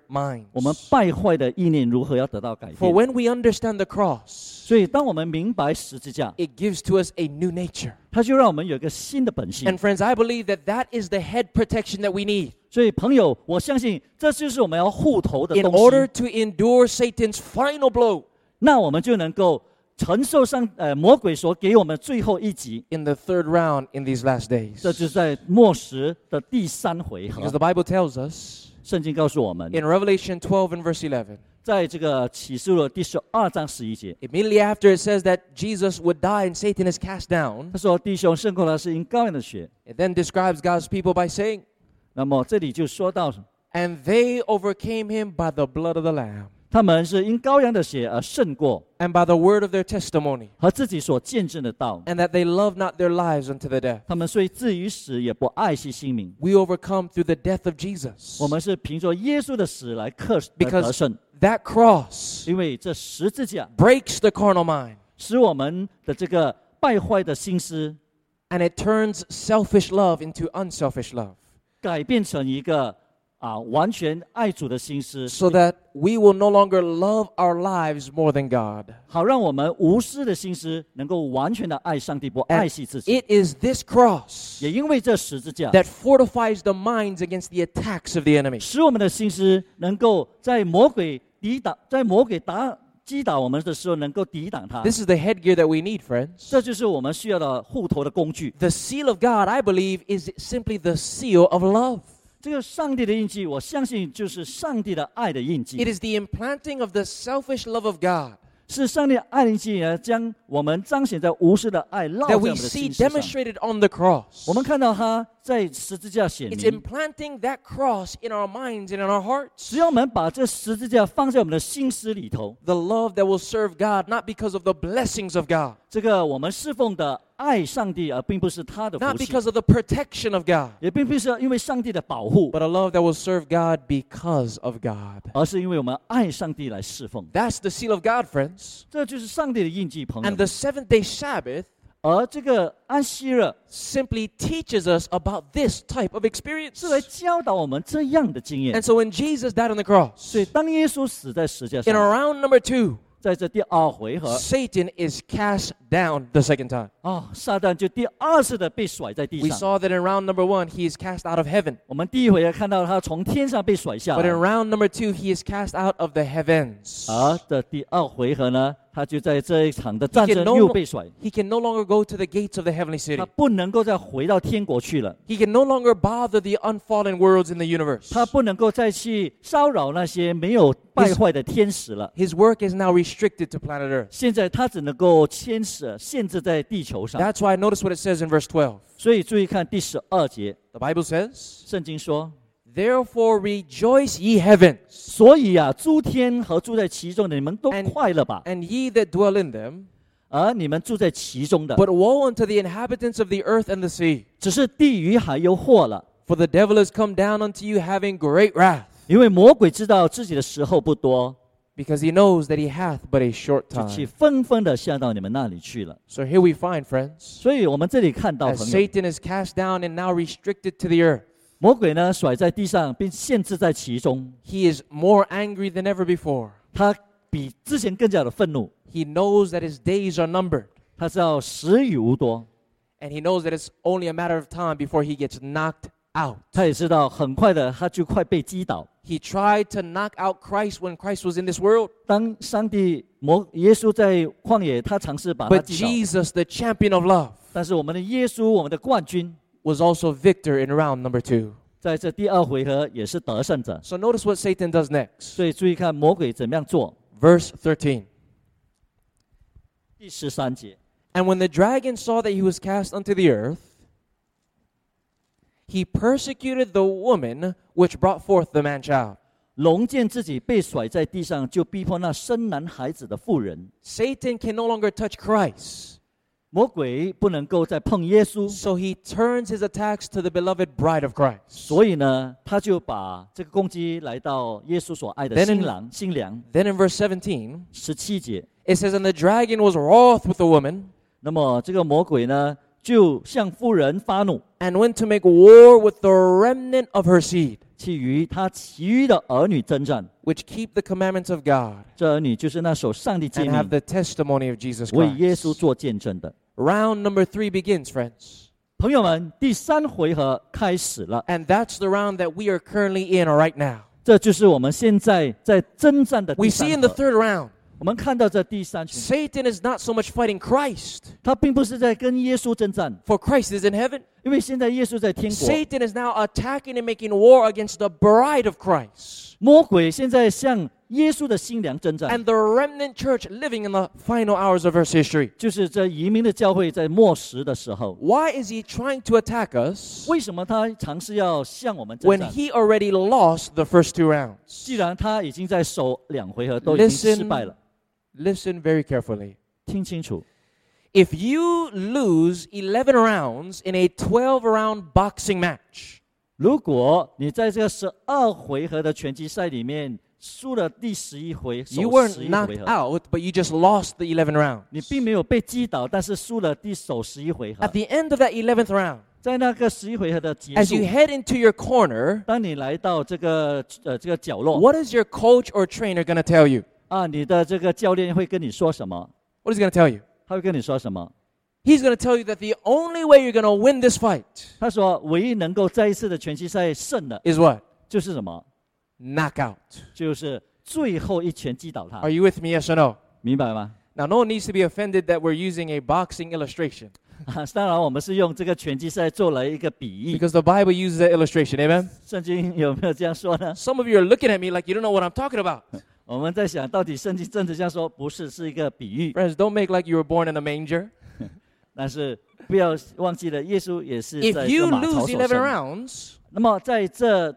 我们 minds. 败坏的意念如何要得到改 For 变。 when we understand the cross, 所以，当我们明白十字架， it gives to us a new nature. 它就让我们有一个新的本性 And。friends, I believe that that is the head protection that we need 所以，朋友，我相信这就是我们要护头的 in 东 order 西， to endure Satan's final blow 那我们就能够承受上呃魔鬼所给我们最后一击。 in the third round in these last days. 这就是在末时的第三回 Because 合 the，Bible tells us 圣经告诉我们， in Revelation 12 and verse 11 在这个启示录的第十二章十一节， Immediately after it says that Jesus would die and Satan is cast down, 他说：“弟兄胜过了是因羔羊的血。 it then describes God's people by saying, ”那么这里就说到， And they overcame him by the blood of the Lamb 他们是因羔羊的血而胜过， and by the word of their testimony, 和自己所见证的道。 and that they loved not their lives unto the death. 他们虽至于死，也不爱惜性命。 We overcome through the death of Jesus. 我们是凭着耶稣的死来克来 Because 得胜， that cross 因为这十字架 breaks the carnal mind 使我们的这个败坏的心思 and it turns selfish love into unselfish love. 改变成一个 啊完全爱主的心思， so that we will no longer love our lives more than God. 好让我们无私的心思能够完全的爱上帝，不 And 爱惜自己。 it is this cross 也因为这十字架， that fortifies the minds against the attacks of the enemy. 使我们的心思能够在魔鬼抵挡，在魔鬼打击打我们的时候，能够抵挡它。 This is the headgear that we need, friends. 这就是我们需要的护头的工具。 The seal of God, I believe, is simply the seal of love. 这个上帝的印记，我相信就是上帝的爱的印 It 记， is the implanting of the selfish love of God 是上帝的爱的印记呢，将我们彰显在无私的爱烙 that 在我 we 们的 see 心思上。 demonstrated on the cross. 我们看到他在十字架显 It's 明， implanting that cross in our minds and in our hearts. 只要我们把这十字架放在我们的心思里头， The love that will serve God not because of the blessings of God, 这个我们侍奉的 爱上帝，而并不是他的 not 福气， because of the protection of God. 也并不是因为上帝的保护， but a love that will serve God because of God. 而是因为我们爱上帝来侍奉。 That's the seal of God, friends. 这就是上帝的印记，朋友 And 们。 the seventh day Sabbath 而这个安息日 simply teaches us about this type of experience. 是来教导我们这样的经验 And。so when Jesus died on the cross, 所以，当耶稣死在石架 in 上， around number two, 在这第二回合， Satan is cast down the second time. 哦，撒旦就第二次的被甩在地 We 上。 saw that in round number one, he is cast out of heaven. 我们第一回合看到他从天上被甩下 But in 来， round number two, he is cast out of the heavens. 而这第二回合呢， 他就在这一场的战 He 争 can no- 又被甩， He can no longer go to the gates of the heavenly city. 他不能够再回到天国去了， He can no longer bother the unfallen worlds in the universe. 他不能够再去骚扰那些没有败坏的天使了。 His work is now restricted to planet Earth. 现在他只能够牵涉限制在地球上， That's why notice what it says in verse 12. 所以注意看第十二节， The Bible says, 圣经说： Therefore rejoice, ye heavens, 所以啊，诸天和住在其中的你们都 And- 快乐吧， and ye that dwell in them. 而你们住在其中的， But woe unto the inhabitants of the earth and the sea, 只是地狱还有祸了。 for the devil is come down unto you having great wrath, 因为魔鬼知道自己的时候不多， because he knows that he hath but a short 就去 time. 纷纷的下到你们那里去了。 So here we find, friends, 所以我们这里看到 as 朋友， Satan is cast down and now restricted to the earth, 魔鬼呢甩在地上，并限制在其中， he is more angry than ever before. 他比之前更加的愤怒， He knows that his days are numbered, 他知道时雨无多， and he knows that it's only a matter of time before he gets knocked out. 他也知道很快的他就快被击倒。 He tried to knock out Christ when Christ was in this world, 当上帝魔耶稣在旷野，他尝试把他 but 击倒， Jesus, the champion of love, 但是我们的耶稣，我们的冠军， was also victor in round number two. 在这第二回合也是得胜者。 So notice what Satan does next. 所以注意看魔鬼怎么样做。 Verse 13. 第十三节， And when the dragon saw that he was cast unto the earth, he persecuted the woman which brought forth the man child. 龙见自己被甩在地上，就逼迫那生男孩子的妇人。 Satan can no longer touch Christ. 魔鬼不能够再碰耶稣， So he turns his attacks to the beloved bride of Christ. 所以呢，他就把这个攻击来到耶稣所爱的 Then in- 新郎新娘。 Then in verse 17, 十七节， it says, And the dragon was wroth with the woman 那么这个魔鬼呢，就向妇人发怒， and went to make war with the remnant of her seed, 去与他其余的儿女征战。 which keep the commandments of God 这儿女就是那守上帝诫 and have 命、 the testimony of Jesus 为耶 Christ. 稣做见证的。 Round number three begins, friends. 朋友们，第三回合开始了， And that's the round that we are currently in right now. 这就是我们现在在征战的 We 第 see 三 in the 回合。 third round, 我们看到这第三群， Satan is not so much fighting Christ, 他并不是在跟耶稣征战， for Christ is in heaven. 因为现在耶稣在天国， Satan is now attacking and making war against the bride of Christ. 魔鬼现在向 耶稣的新娘征战， and the remnant church living in the final hours of Earth's history. 就是这移民的教会在末时的时候， Why is he trying to attack us 为什么他尝试要向我们征 when 战？ he already lost the first two rounds? 既然他已经在首两回合都已经失败了， Listen very carefully. 听清楚， If you lose 11 rounds in a 12 round boxing match, 如果你在这个十二回合的拳击赛里面输了第十一回，首 you 十 weren't 一 knocked 回合， out, but you just lost the 11 rounds. 你并没有被击倒，但是输了第首十一回合 At。the end of that 11th round, 在那个十一回合的结 as 束 you，head into your corner, 当你来到这个呃这个角落 what is your coach or trainer going to tell you? 啊，你的这个教练会跟你说什么？ What is he going to tell you? 他会跟你说什么？ He's going to tell you that the only way you're going to win this fight 他说，唯一能够再一次的拳击赛胜的， is what? 就是什么？ Knockout. 就是最后一拳击倒他 Are，you with me? Yes or no? 明白吗？ Now, no one needs to be offended that we're using a boxing illustration (laughs) 啊，当然我们是用这个拳击赛做了一个比喻。 because the Bible uses that illustration. Amen? 圣经有没有这样说呢？ Some of you are looking at me like you don't know what I'm talking about. (laughs) 我们在想到底圣经真的这样说？不是，是一个比喻。 Friends, don't make like you were born in a manger. 但是不要忘记了，耶稣也是 If 在这 you 个马槽 lose 11所生。 rounds, 那么在这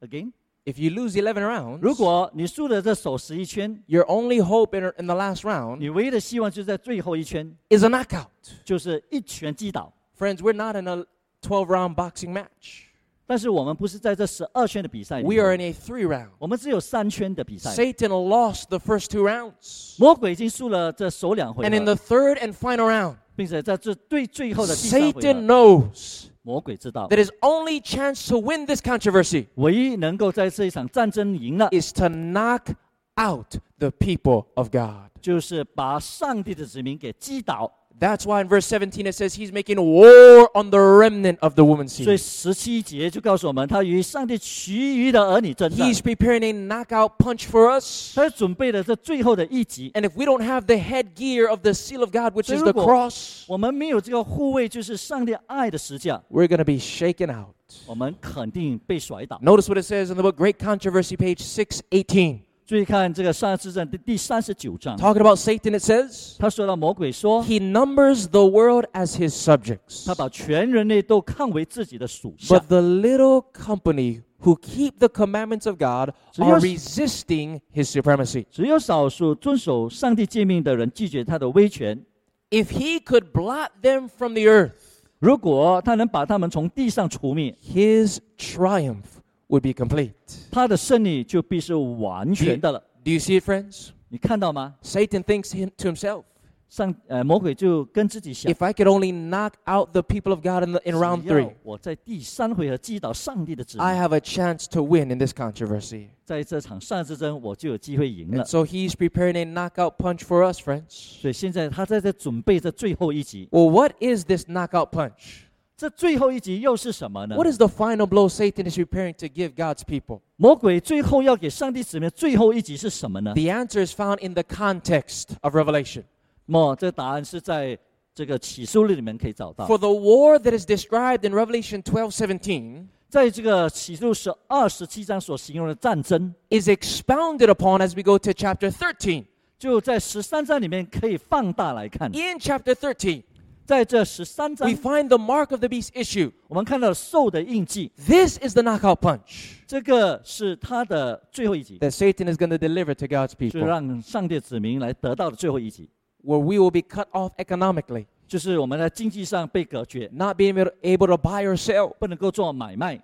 again， if you lose 11 rounds, 如果你输了这首十一圈， your only hope in, in the last round 你唯一的希望就在最后一圈， is a knockout. 就是一拳击倒。 Friends, we're not in a 12 round boxing match. 但是我们不是在这十二圈的比赛里 We are 面， in a three round. 我们只有三圈的比赛。 Satan lost the first two rounds. 魔鬼已经输了这首两回 And in 合， the third and final round, 并且在这最最后的第三回 Satan 合， knows 魔鬼知道 that his only chance to win this controversy 唯一能够在这一场战争赢了， is to knock out the people of God. 就是把上帝的子民给击倒。 That's why in verse 17 it says he's making war on the remnant of the woman's 所以 seed. 十七节就告诉我们，他与上帝其余的儿女征战， He's preparing a knockout punch for us. 他准备了这最后的一击。 And if we don't have the headgear of the seal of God, which is the 所以如果- cross, 我们没有这个护卫，就是上帝爱的实价， we're going to be shaken out. 我们肯定被甩倒。 Notice what it says in the book Great Controversy, page 618. 注意看这个上之战第第三十九章， Talking about Satan, it says, 他说到魔鬼说， He numbers the world as his subjects. 他把全人类都看为自己的属下 But，the little company who keep the commandments of God So are you're- resisting his supremacy. 只有少数遵守上帝诫命的人拒绝他的威权。 If he could blot them from the earth, 如果他能把他们从地上除灭， his triumph would be complete. 他的胜利就必是完全的了。 Do you see it, friends? 你看到吗？ Satan thinks him to himself. 上呃，魔鬼就跟自己想， If I could only knock out the people of God in, the, in round 只要 three, 我在第三回合击倒上帝的子民 I，have a chance to win in this controversy. 在这场上之争我就有机会赢了 And。so he's preparing a knockout punch for us, friends. 所以现在他在这准备这最后一集， Well, what is this knockout punch? 这最后一集又是什么呢？ What is the final blow Satan is preparing to give God's people? 魔鬼最后要给上帝子民的最后一集是什么呢？ The answer is found in the context of Revelation. 么这答案是在这个启示录里面可以找到。 For the war that is described in Revelation 12 17在这个启示录是二十七章所形容的战争， is expounded upon as we go to chapter 13. 就在十三章里面可以放大来看。 In chapter 13, 在这十三章 we，find the mark of the beast issue. 我们看到兽的印记， This is the knockout punch 这个是他的最后一集， that Satan is going to deliver to God's 是 people, 让上帝的子民来得到的最后一集， where we will be cut off economically, 就是我们在经济上被隔绝， not being able able to buy or sell. 不能够做买卖，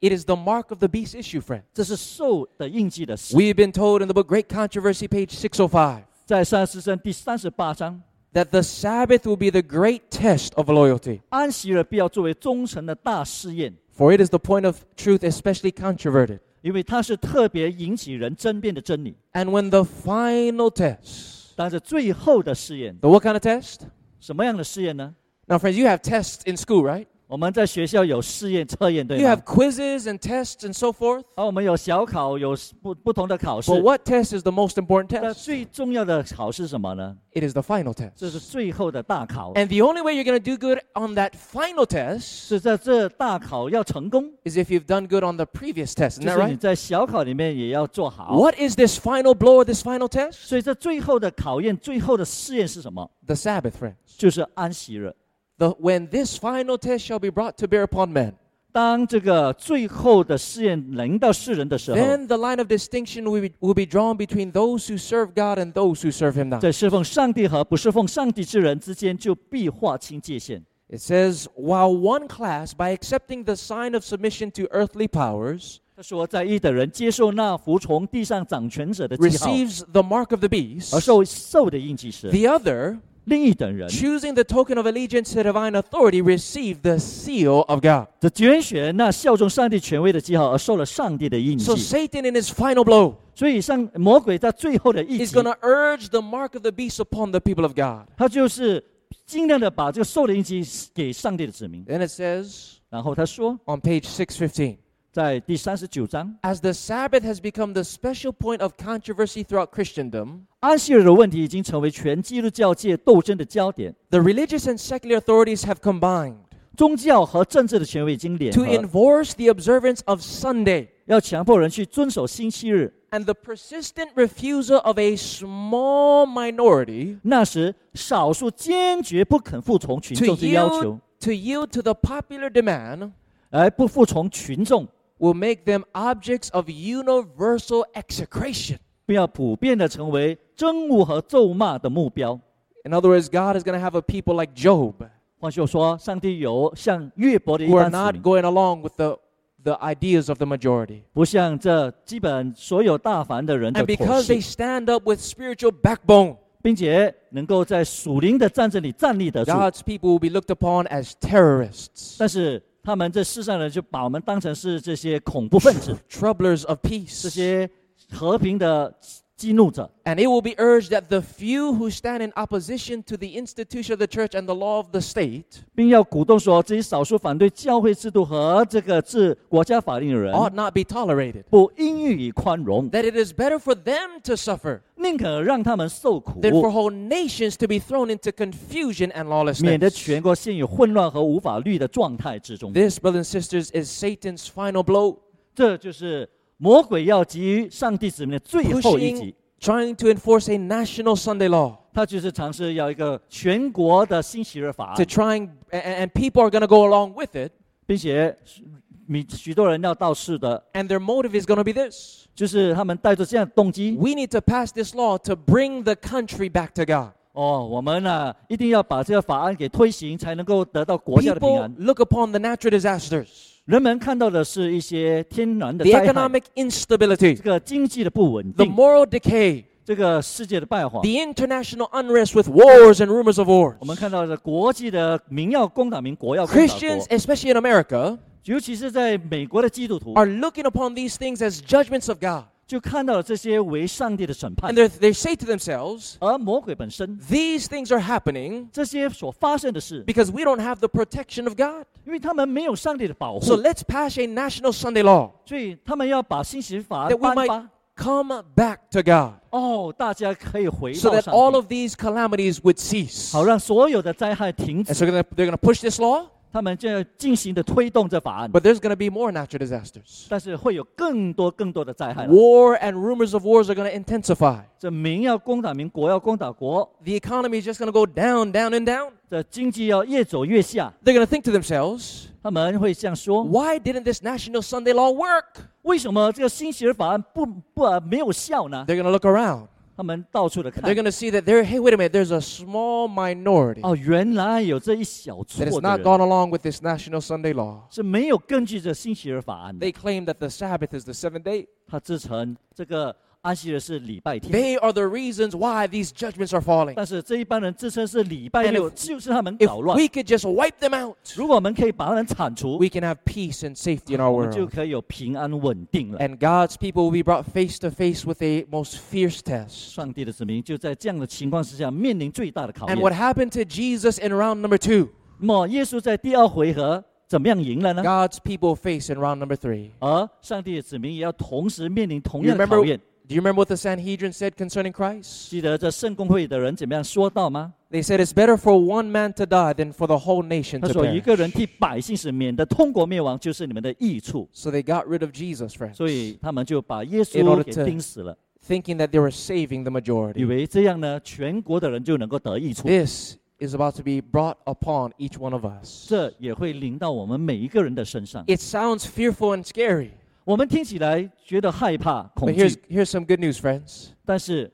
It is the mark of the beast issue, friend. 这是兽的印记的事。 We've been told in the book Great Controversy, page 605, 在三十章第三十八章， that the Sabbath will be the great test of loyalty. 安息日必要作为忠诚的大试验， For it is the point of truth especially controverted. 因为它是特别引起人争辩的真理。 And when the final test, 但是最后的试验， the what kind of test? 什么样的试验呢？ Now, friends, you have tests in school, right? 我们在学校有试验测验，对 You 吗 have？quizzes and tests and so forth. 而我们有小考，有不不同的考试 But。what test is the most important 那 test? 最重要的考试是什么呢？ It is the final 这是 test. 最后的大考。 And the only way you're going to do good on that final test 是在这大考要成功， is if you've done good on the previous test. Isn't 就 that 是你 right? 在小考里面也要做好。 What is this final blow or this final test? 所以这最后的考验、最后的试验是什么？ The Sabbath, friends. 就是安息日。 The, when this final test shall be brought to bear upon men, 当这个最后的试验临到世人的时候， then the line of distinction will be, will be drawn between those who serve God and those who serve Him not. 在侍奉上帝和不侍奉上帝之人之间就必划清界限。 It says, while one class, by accepting the sign of submission to earthly powers, 他说，在义的人接受那服从地上掌权者的记号， receives the mark of the beast, 而受受的印记时， the other, 另一等人 choosing the token of allegiance to divine authority, receive the seal of God. 则拣选那效忠上帝权威的记号，而受了上帝的印 So 记。 Satan, in his final blow, 所以，上魔鬼在最后的一 is 击 going，to urge the mark of the beast upon the people of God. 他就是尽量的把这个受的印记给上帝的子民。 Then it says 然后他说， on page 615. 在第三十九章， As the Sabbath has become the special point of controversy throughout Christendom, 安息日的问题已经成为全基督教界斗争的焦点。 the religious and secular authorities have combined 宗教和政治的权威已经联 to 合， enforce the observance of Sunday 要强迫人去遵守星期日。 and the persistent refusal of a small minority 那时，少数坚决不肯服从群 to 众之要求 yield,，to yield to the popular demand 而不服从群众， will make them objects of universal execration. 并要普遍的成为憎恶和咒骂的目标。 In other words, God is going to have a people like Job 换句话说，上帝有像约伯的一 who are 般子 not 民， going along with the, the ideas of the majority. 不像这基本所有大凡的人的 And 妥 because 协 they，stand up with spiritual backbone, 并且能够在属灵的战争里站立得住。 God's people will be looked upon as terrorists, 但是 他们这世上人就把我们当成是这些恐怖分子，troublers of 这 peace. 这些和平的激怒者。 And it will be urged that the few who stand in opposition to the institution of the church and the law of the state 并要鼓动说，这些少数反对教会制度和这个治国家法令的人， ought not be tolerated. 不应予以宽容， That it is better for them to suffer 宁可让他们受苦， than for whole nations to be thrown into confusion and 免得 lawlessness. 全国陷于混乱和无法律的状态之中。 This, brothers and sisters, is Satan's final blow, 这就是 魔鬼要给予上帝子民的最后一击 pushing,。trying to enforce a national Sunday law 他就是尝试要一个全国的星期日法 to 案， trying, and, and people are going to go along with it. 并且许许多人要到世的， And their motive is going to be this 就是他们带着这样的动机 we need to pass this law to bring the country back to God. 哦，我们呢一定要把这个法案给推行，才能够得到国家的平 People 安。 look upon the natural disasters, 人们看到的是一些天然的 the 灾害， economic instability, 这个经济的不稳 the 定， moral decay, 这个世界的败坏。 the international unrest with wars and rumors of wars. 我们看到的国际的民要攻打民，国要攻打 Christians, 国， especially in America, 尤其是在美国的基督徒， are looking upon these things as judgments of God. 就看到了这些为上帝的审判 And。they they say to themselves, 而魔鬼本身， these things are happening 这些所发生的事， because we don't have the protection of God. 因为他们没有上帝的保护， So let's pass a national Sunday law 所以他们要把新刑法 that we 颁 might 发。 come back to God 哦，大家可以回 so 到 that 上 all 帝， of these calamities would cease. 好让所有的灾害停 And 止。 so they're gonna, they're going to push this law, 他们就要进行的推动这法案， but there's going to be more natural disasters. 但是会有更多更多的灾害了。 War and rumors of wars are going to intensify. 这民要攻打民，国要攻打国， The economy is just going to go down, down, and down. 这经济要越走越下。 They're going to think to themselves, 他们会这样说： why didn't this national Sunday law work? 为什么这个新刑法案不不、呃没有效呢？ They're going to look around. 他们到处的看 They're，going to see that there, hey, wait a minute, there's a small minority 哦，原来有这一小撮 that has 的 not 人 gone along with this national Sunday law. 是没有根据这新刑法案的 They，claim that the Sabbath is the seventh day. 他自称这个 安息日是礼拜天， They are the reasons why these judgments are falling. 但是这一般人自称是礼拜 And 六， if- 就是他们 If 捣乱 we。could just wipe them out, 如果我们可以把他们铲除， we can have peace and safety in our 我们就 world. 可以有平安稳定了。 And God's people will be brought face to face with a most fierce test. 上帝的子民就在这样的情况之下面临最大的考 And what 验。 happened to Jesus in round number two? 那么耶稣在第二回合 怎么样赢了呢？ God's people face in round number three. 而上帝的子民也要同时面临同 You 样的 remember, 考验。 do you remember what the Sanhedrin said concerning Christ? 记得这圣公会的人怎么样说到吗？ They said it's better for one man to die than for the whole nation 他 to 说：“一个人 perish. 替百姓死，免得通国灭亡，就是你们的益处。 So they got rid of Jesus, friends, 所以他们就把耶 In 稣 order 给 to- 钉死了， thinking that they were saving the 以 majority. 为这样呢，全国的人就能够得益处。 This is about to be brought upon each one of us. 这也会临到我们每一个人的身上。 It sounds fearful and scary, 我们听起来觉得害怕、恐 but here's 惧， here's some good news, friends. 但是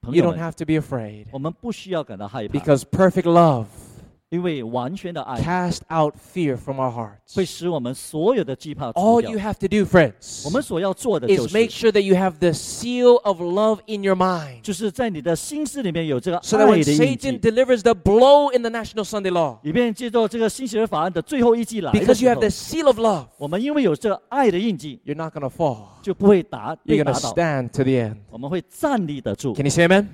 朋 You 友 don't 们， have to be afraid 我们不需要感到害怕， because perfect love 因为完全的爱 cast out fear from our hearts. 会使我们所有的惧怕除 All 掉 you。have to do, friends, 我们所要做的就 is make 是， sure that you have the seal of love in your mind. 就是在你的心思里面有这个 So that 爱 when 的印 Satan 记， delivers the blow in the national Sunday law, 以便借助这个新学法案的最后一季来的 because you 时 have 候 the，seal of love, 我们因为有这个爱的印记， you're not going to fall. 就不会打 You're 被 going 打 to 倒， stand to the end. 我们会站立得住。 Can you say amen?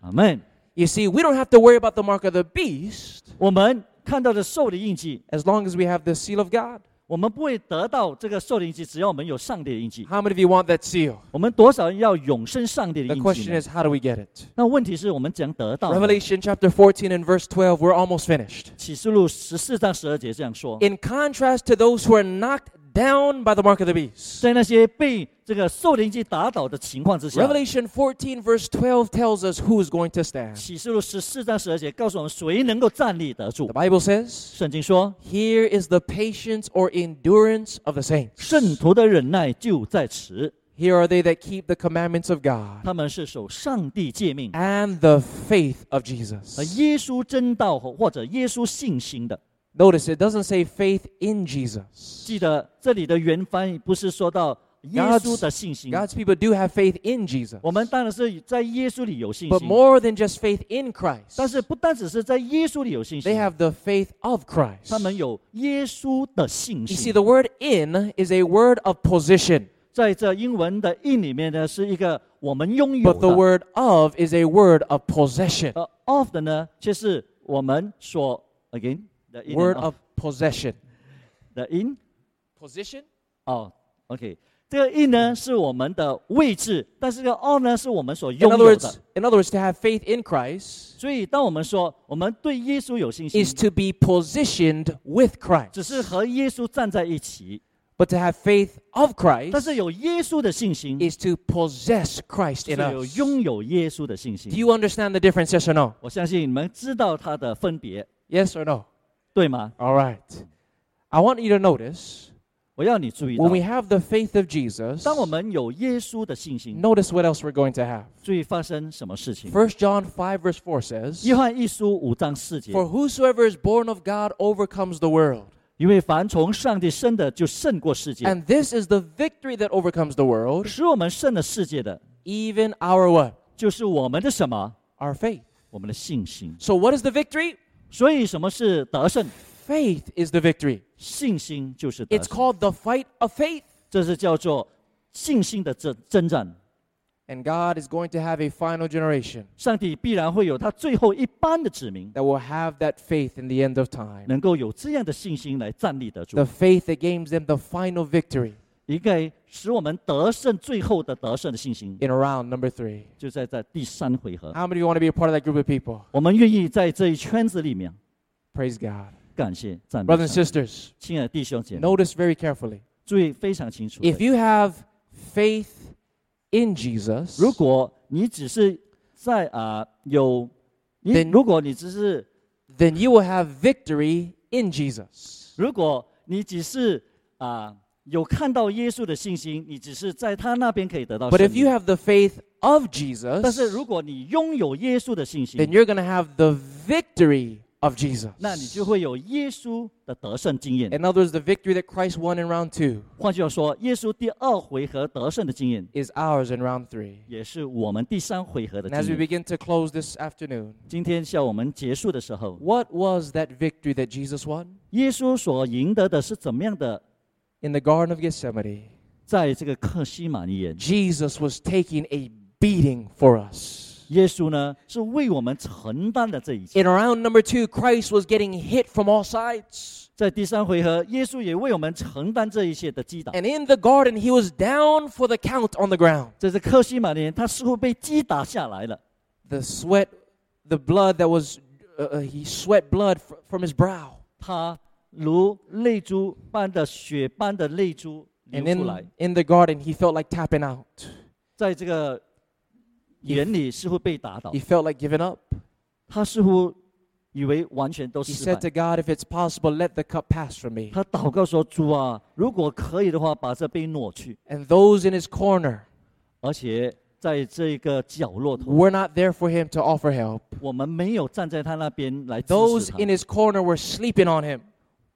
阿门。 You see, we don't have to worry about the mark of the beast 我们看到的兽的印记， as long as we have the seal of God. 我们不会得到这个兽的印记，只要我们有上帝的印记。 How many of you want that seal? 我们多少人要永生上帝的 The 印记 question 呢？ is, how do we get it? 那问题是我们讲得到呢。 Revelation chapter 14 and verse 12, we're almost finished. 启示录十四章十二节这样说： In contrast to those who are knocked down by the mark of the beast, 在那些被这个兽的印记打倒的情况之下， Revelation 14 verse 12 tells us who is going to stand. 启示录十四章十二节告诉我们谁能够站立得住 The。Bible says, 圣经说， Here is the patience or endurance of the saints. 圣徒的忍耐就在此， Here are they that keep the commandments of God 他们是守上帝诫命 and the faith of 和 Jesus. 耶稣真道或者耶稣信心的。 Notice it doesn't say faith in Jesus. 记得这里的原翻译不是说到耶稣的信心， God's people do have faith in Jesus. 我们当然是在耶稣里有信 But 心， more than just faith in Christ, 但是不单只是在耶稣里有信 they 心， have the faith of Christ. 他们有耶稣的信 You see, 心。 the word in is a word of position, 在这英文的 in 里面呢，是一个我们拥有 but the 的， word of is a word of possession. 呃 of 的呢，却是我们所 again the in Word and of possession. the in Position? 哦，OK，这个 in 呢是我们的位置，但是这个 of 呢是我们所 In 拥 other 有的 words,。in other words, to have faith in Christ 所以，当我们说我们对耶稣有信心 is，to be positioned with 只 Christ. 是和耶稣站在一起， But to have faith of 但 Christ 是有耶稣的信心， is to possess Christ 是 in 有 us. 拥有耶稣的信 Do 心。 you understand the difference, yes or no? 我相信你们知道它的分别， Yes or no? 对吗？ All right. I want you to notice 我要你注意到 when，we have the faith of Jesus, 当我们有耶稣的信心， notice what else we're going to have. 注意发生什么事情。 1 John 5, verse 4 says, 约翰一书五章四节， For whosoever is born of God overcomes the world. 因为凡从上帝生的，就胜过世界。 And this is the victory that overcomes the world, 使我们胜了世界的， even our what? 就是我们的什么？ Our faith. 我们的信心。 So what is the victory? 所以，什么是得胜？ Faith is the victory. 信心就是得 It's 胜。 called the fight of faith. 这是叫做信心的征征战。 And God is going to have a final generation 上帝必然会有他最后一班的子民， that will have that faith in the end of time. 能够有这样的信心来站立得住 The，faith that gives them the final victory 一个使我们得胜最后的得胜的信心， in round number three. 就在这第三回合。 How many of you want to be a part of that group of people? 我们愿意在这一圈子里面 Praise God. 感谢赞美 Brothers and 上帝。 sisters, 亲爱的弟兄姐妹， notice very carefully. 注意非常清楚的。 If you have faith in Jesus, 如果你只是在啊、有你 Then- 如果你只是 then you will have victory in Jesus. 如果你只是啊、 有看到耶稣的信心，你只是在他那边可以得到 But 胜 if you 利。 have the faith of 但是 Jesus, 如果你拥有耶稣的信 then 心， you're going to have the victory of Jesus. 那你就会有耶稣的得胜经验。 In other words, the victory that Christ won in round two 换句话说，耶稣第二回合得胜的经验， is ours in round three. 也是我们第三回合的 And as 经 we 验。 begin to close this afternoon, 今天像我们结束的时候， what was that victory that Jesus won? 耶稣所赢得的是怎么样的？ in the Garden of Gethsemane, 在这个客西马尼园，Jesus was taking a beating for us. 耶稣呢是为我们承担了这一切。In round number two, Christ was getting hit from all sides. 在第三回合，耶稣也为我们承担这一切的击打。And in the garden, he was down for the count on the ground. 这是客西马尼园，他似乎被击打下来了。The sweat, the blood that was, uh, uh he sweat blood from his brow. 他如泪珠般的血般的泪珠 And 流出来 in,，in the garden, he felt like tapping out. 在这个园里似乎被打倒 He，felt like giving up. 他似乎以为完全都 He 失 said 败 to。God, if it's possible, let the cup pass from me. 他祷告说：“主啊，如果可以的话，把这杯挪去。 And those in his corner ”而且在这个角落头， were not there for him to offer help. 我们没有站在他那边来支持 Those 他 in。his corner were sleeping on him.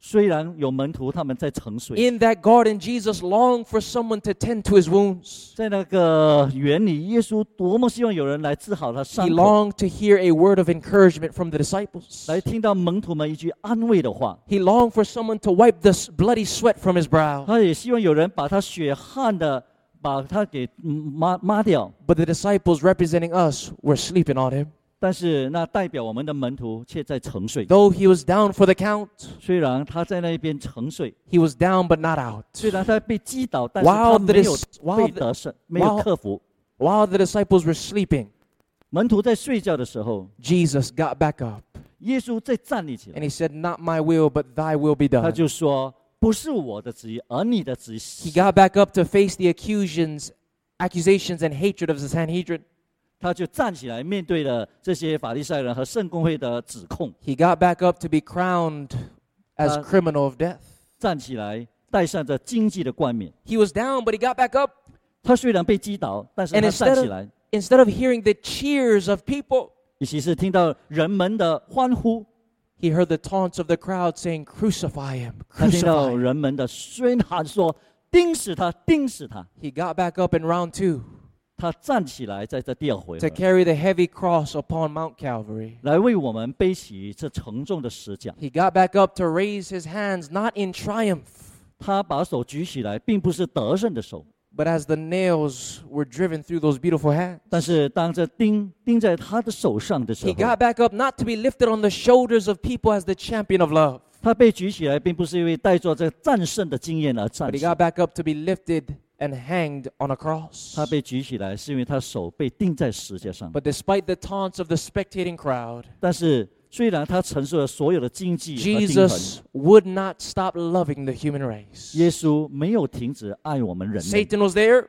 虽然有门徒他们在沉睡， In that garden, Jesus longed for someone to tend to his wounds. 在那个园里，耶稣多么希望有人来治好他 He 伤口， longed to hear a word of encouragement from the disciples. 来听到门徒们一句安慰的话。 He longed for someone to wipe the s- bloody sweat from his brow. 他也希望有人把他血汗的把他给嗯抹抹掉。 But the disciples representing us were sleeping on him. 但是那代表我们的门徒却在沉睡。 Though he was down for the count, 虽然他在那边沉睡， he was down but not out. 虽然他被击倒，但是 While 他 the, 没有 dis- while 被 the, 得胜，没有 while- 克服。 while the disciples were sleeping, 门徒在睡觉的时候， Jesus got back up 耶稣再站立起 and 来， he said, Not my will, but thy will be 他 done. 就说：“不是我的旨意，而你的旨意。 He got back up to face the accusations, accusations and hatred of the Sanhedrin. ” 他就站起来，面对了这些法利赛人和圣公会的指控， He got back up to be crowned as Uh, criminal of death. 站起来，戴上着荆棘的冠冕。 He was down, but he got back up. 他虽然被击倒，但是 And 他 instead 站起 of- 来， Instead of hearing the cheers of people, 尤其是听到人们的欢呼， he heard the taunts of the crowd saying, Crucify him, 他听 crucify 到 him. 人们的宣喊说：“钉死他，钉死他。 He got back up in round two ” 他站起来，在这第二回合。to carry the heavy cross upon Mount Calvary, 来为我们背起这沉重的十架。He got back up to raise his hands, not in triumph. 他把手举起来，并不是得胜的手。But as the nails were driven through those beautiful hands，但是当这钉钉在他的手上的时候，He got back up not to be lifted on the shoulders of people as the champion of love, he got back up to be lifted and hanged on a cross. 他被举起来是因为他手被钉在石架上。 But despite the taunts of the spectating crowd, 但是虽然他承受了所有的经济和钉痕， Jesus would not stop loving the human race. 耶稣没有停止爱我们人类。 Satan was there.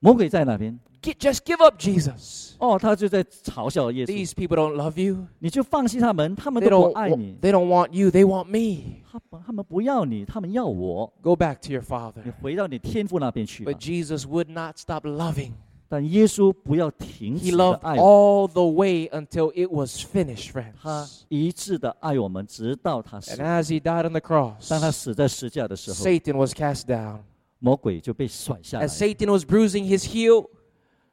魔鬼在那边， Get, just give up, Jesus. 哦，他就在嘲笑耶稣， These people don't love you. 你就放弃他们，他们 They 都不 don't, 爱 wa- 你， they don't want you. They want me. 他们他们不要你，他们要我。 Go back to your father. 你回到你天父那边去吧 But。Jesus would not stop loving. 但耶稣不要停 He 止的 loved 爱我， all the way until it was finished, 他 friends. 一致的爱我们，直到他 And 死。 as he died on the cross, 当他死在石架的时候， Satan was cast down. 魔鬼就被甩下来 As。Satan was bruising his heel,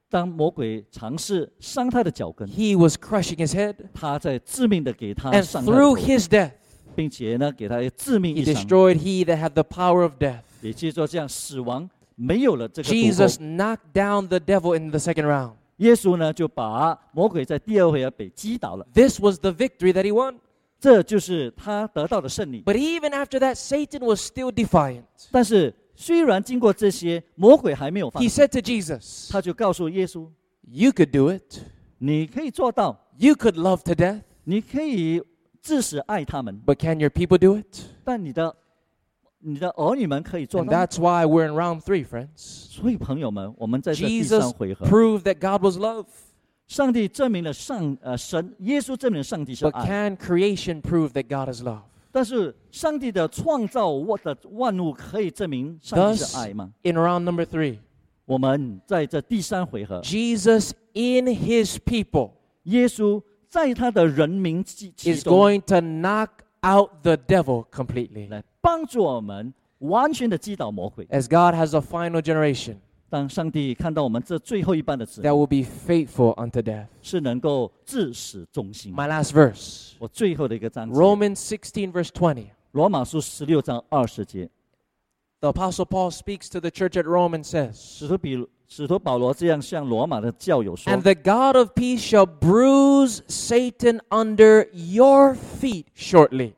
当魔鬼尝试伤他的脚跟， he was crushing his head. 他在致命的给他 And 伤他的 through 头 his death, 并且呢，给他致命 he 一伤。 destroyed he that had the power of death. 也就是说，这样死亡没有了这个毒 Jesus 钩。 knocked down the devil in the second round. 耶稣呢，就把魔鬼在第二回合被击倒了， This was the victory that he won. 这就是他得到的胜利。 But even after that, Satan was still defiant. 但是 虽然经过这些，魔鬼还没有放 He 弃， said to Jesus, 他就告诉耶稣 You could do it.：“ 你可以做到， You could love to death. 你可以致死爱他们， But can your people do it? 但你的你的儿女们可以做 And 到。 that's why we're in round three, friends. ”所以朋友们，我们在这第三 Jesus 回合， proved that God was love. 上帝证明了上呃神耶稣证明了上帝是 But 爱， can creation prove that God is love? 但是上帝的创造我的万物可以证明上帝 Thus 是爱吗？ In round number three, 我们在这第三回合， Jesus in his people 耶稣在他的人民其其 is 中 going to knock out the devil completely. 来帮助我们完全的击倒魔鬼。 As God has a final generation 当上帝看到我们这最后一半的子 that will be faithful unto death. 是能够至死忠心。 My last verse 我最后的一个章节， Romans 16, verse 20. 罗马书十六章二十节， The Apostle Paul speaks to the church at Rome and says, 使徒比 使徒保罗这样向罗马的教友说 And：“ the God of peace shall bruise Satan under your feet shortly.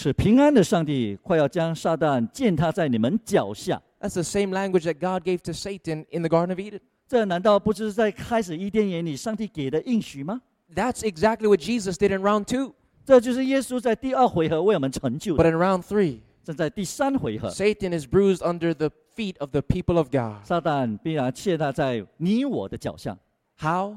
使平安的上帝快要将撒旦践踏在你们脚下。 That's the same language that God gave to Satan in the Garden of Eden. 这难道不是在开始伊甸园里上帝给的应许吗？ That's exactly what Jesus did in round two. 这就是耶稣在第二回合为我们成就 But 的。 in round three, 正在第三回合， Satan is bruised under the feet of the people of God. 撒旦必然践踏在你我的脚下。 How?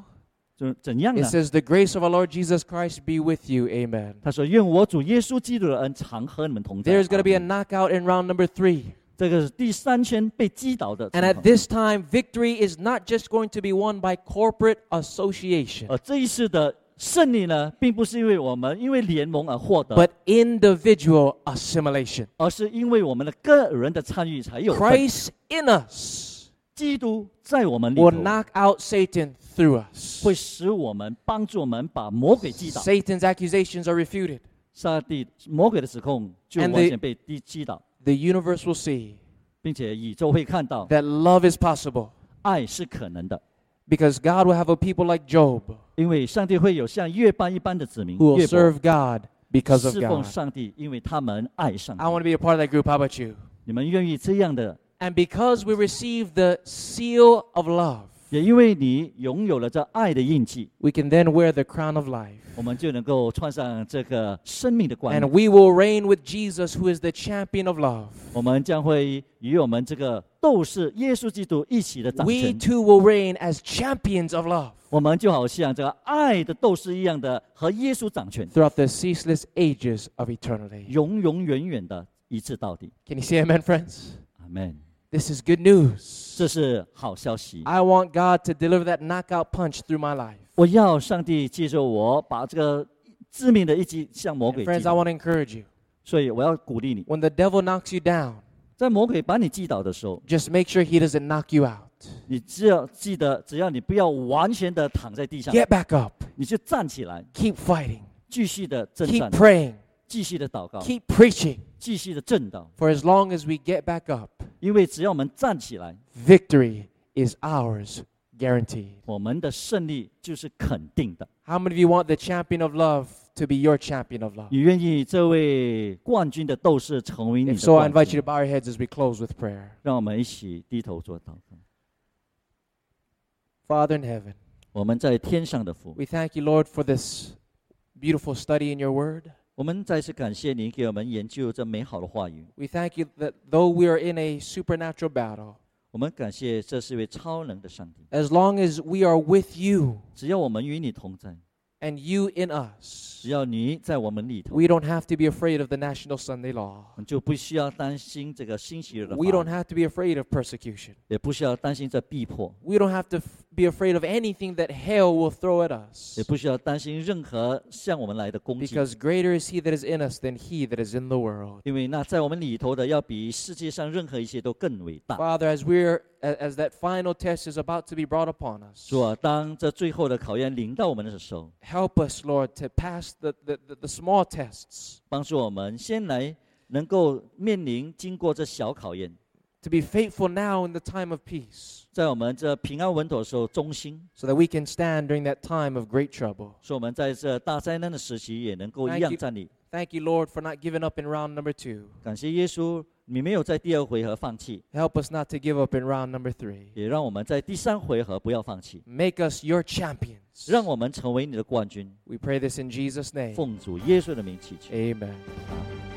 就怎样 It 呢？ says, The grace of our Lord Jesus Christ be with you. Amen. 他说：“愿我主耶稣基督的恩常和你们同在。” There's going to be a 阿门 knockout in round number three. 这个是第三圈被击倒的情 And 况。 at this time, victory is not just going to be won by corporate association, 而这一次的胜利呢，并不是因为我们因为联盟而获得， but individual assimilation. 而是因为我们的个人的参与才有份。 Christ in us 基督在我们里 will knock out Satan through us, 会使我们帮助我们把魔鬼击倒。Satan's accusations are refuted. universe will see, 并且宇宙会看到 that love is possible. 爱是可能的。Because God will have a people like Job, 因为上帝会有像约伯一般的子民。Who will serve God because of 奉 want to be a part of that group. How about you? 你们愿意这样的？And because we receive the seal of love, 也因为你拥有了这爱的印记， we can then wear the crown of life. 我们就能够穿上这个生命的冠 And 冕。 we will reign with Jesus, who is the champion of love. 我们将会与我们这个斗士耶稣基督一起的掌 We 权。 too will reign as champions of love 我们就好像这个爱的斗士一样的，和耶稣掌权， throughout the ceaseless ages of eternity. 永永远远的一致到底。 Can you say amen, friends? 阿门。 This is good news. 这是好消息。 I want God to deliver that knockout punch through my life. 我要上帝接受我，把这个致命的一击向魔 And 鬼击 friends, I 倒。 want to encourage you. 所以我要鼓励你， When the devil knocks you down, 在魔鬼把你击倒的时候， just make sure he doesn't knock you out. 你只要记得，只要你不要完全的躺在地上， Get back up. 你就站起来， Keep fighting. 继续的征 Keep 战， praying. 继续的祷告， Keep preaching. 继续的正道。 For as long as we get back up, 因为只要我们站起来， victory is ours, guaranteed. 我们的胜利就是肯定的。 How many of you want the champion of love to be your champion of love? 你愿意这位冠军的斗士成为你 If 的 so, I 冠 invite you 军 to？bow your heads as we close with prayer. 让我们一起低头做祷告。 Father in heaven, 我们在天上的父， we thank you, Lord, for this beautiful study in your word. 我们再次感谢您给我们研究这美好的话语。We thank you that though we are in a supernatural battle, 我们感谢这是一位超能的上帝。as long as we are with you 只要我们与你同在，and you in us, 只要你在我们里头， we don't have to be afraid of the National Sunday Law. 我们就不需要担心这个星期日的 We don't 法， have to be afraid of persecution. 也不需要担心这逼迫， We don't have to f- be afraid of anything that hell will throw at us. 也不需要担心任何向我们来的攻击， Because greater is he that is in us than he that is in the world. 因为那在我们里头的要比世界上任何一切都更伟大。 Father, as we're a- as that final test is about to be brought upon us, 主啊，当这最后的考验临到我们的时候， help us, Lord, to pass the, the, the, the small tests, 帮助我们先来能够面临经过这小考验， to be faithful now in the time of peace, 在我们这平安稳妥的时候忠心， so that we can stand during that time of great trouble. 说我们在这大灾难的时期也能够 Thank 一样 you. 站立。 Thank you, Lord, for not giving up in round number two. 感谢耶稣， 你没有在第二回合放弃，Help us not to give up in round number three. 也让我们在第三回合不要放弃，Make us your champions. 让我们成为你的冠军。We pray this in Jesus' name. 奉主耶稣的名祈求。Amen.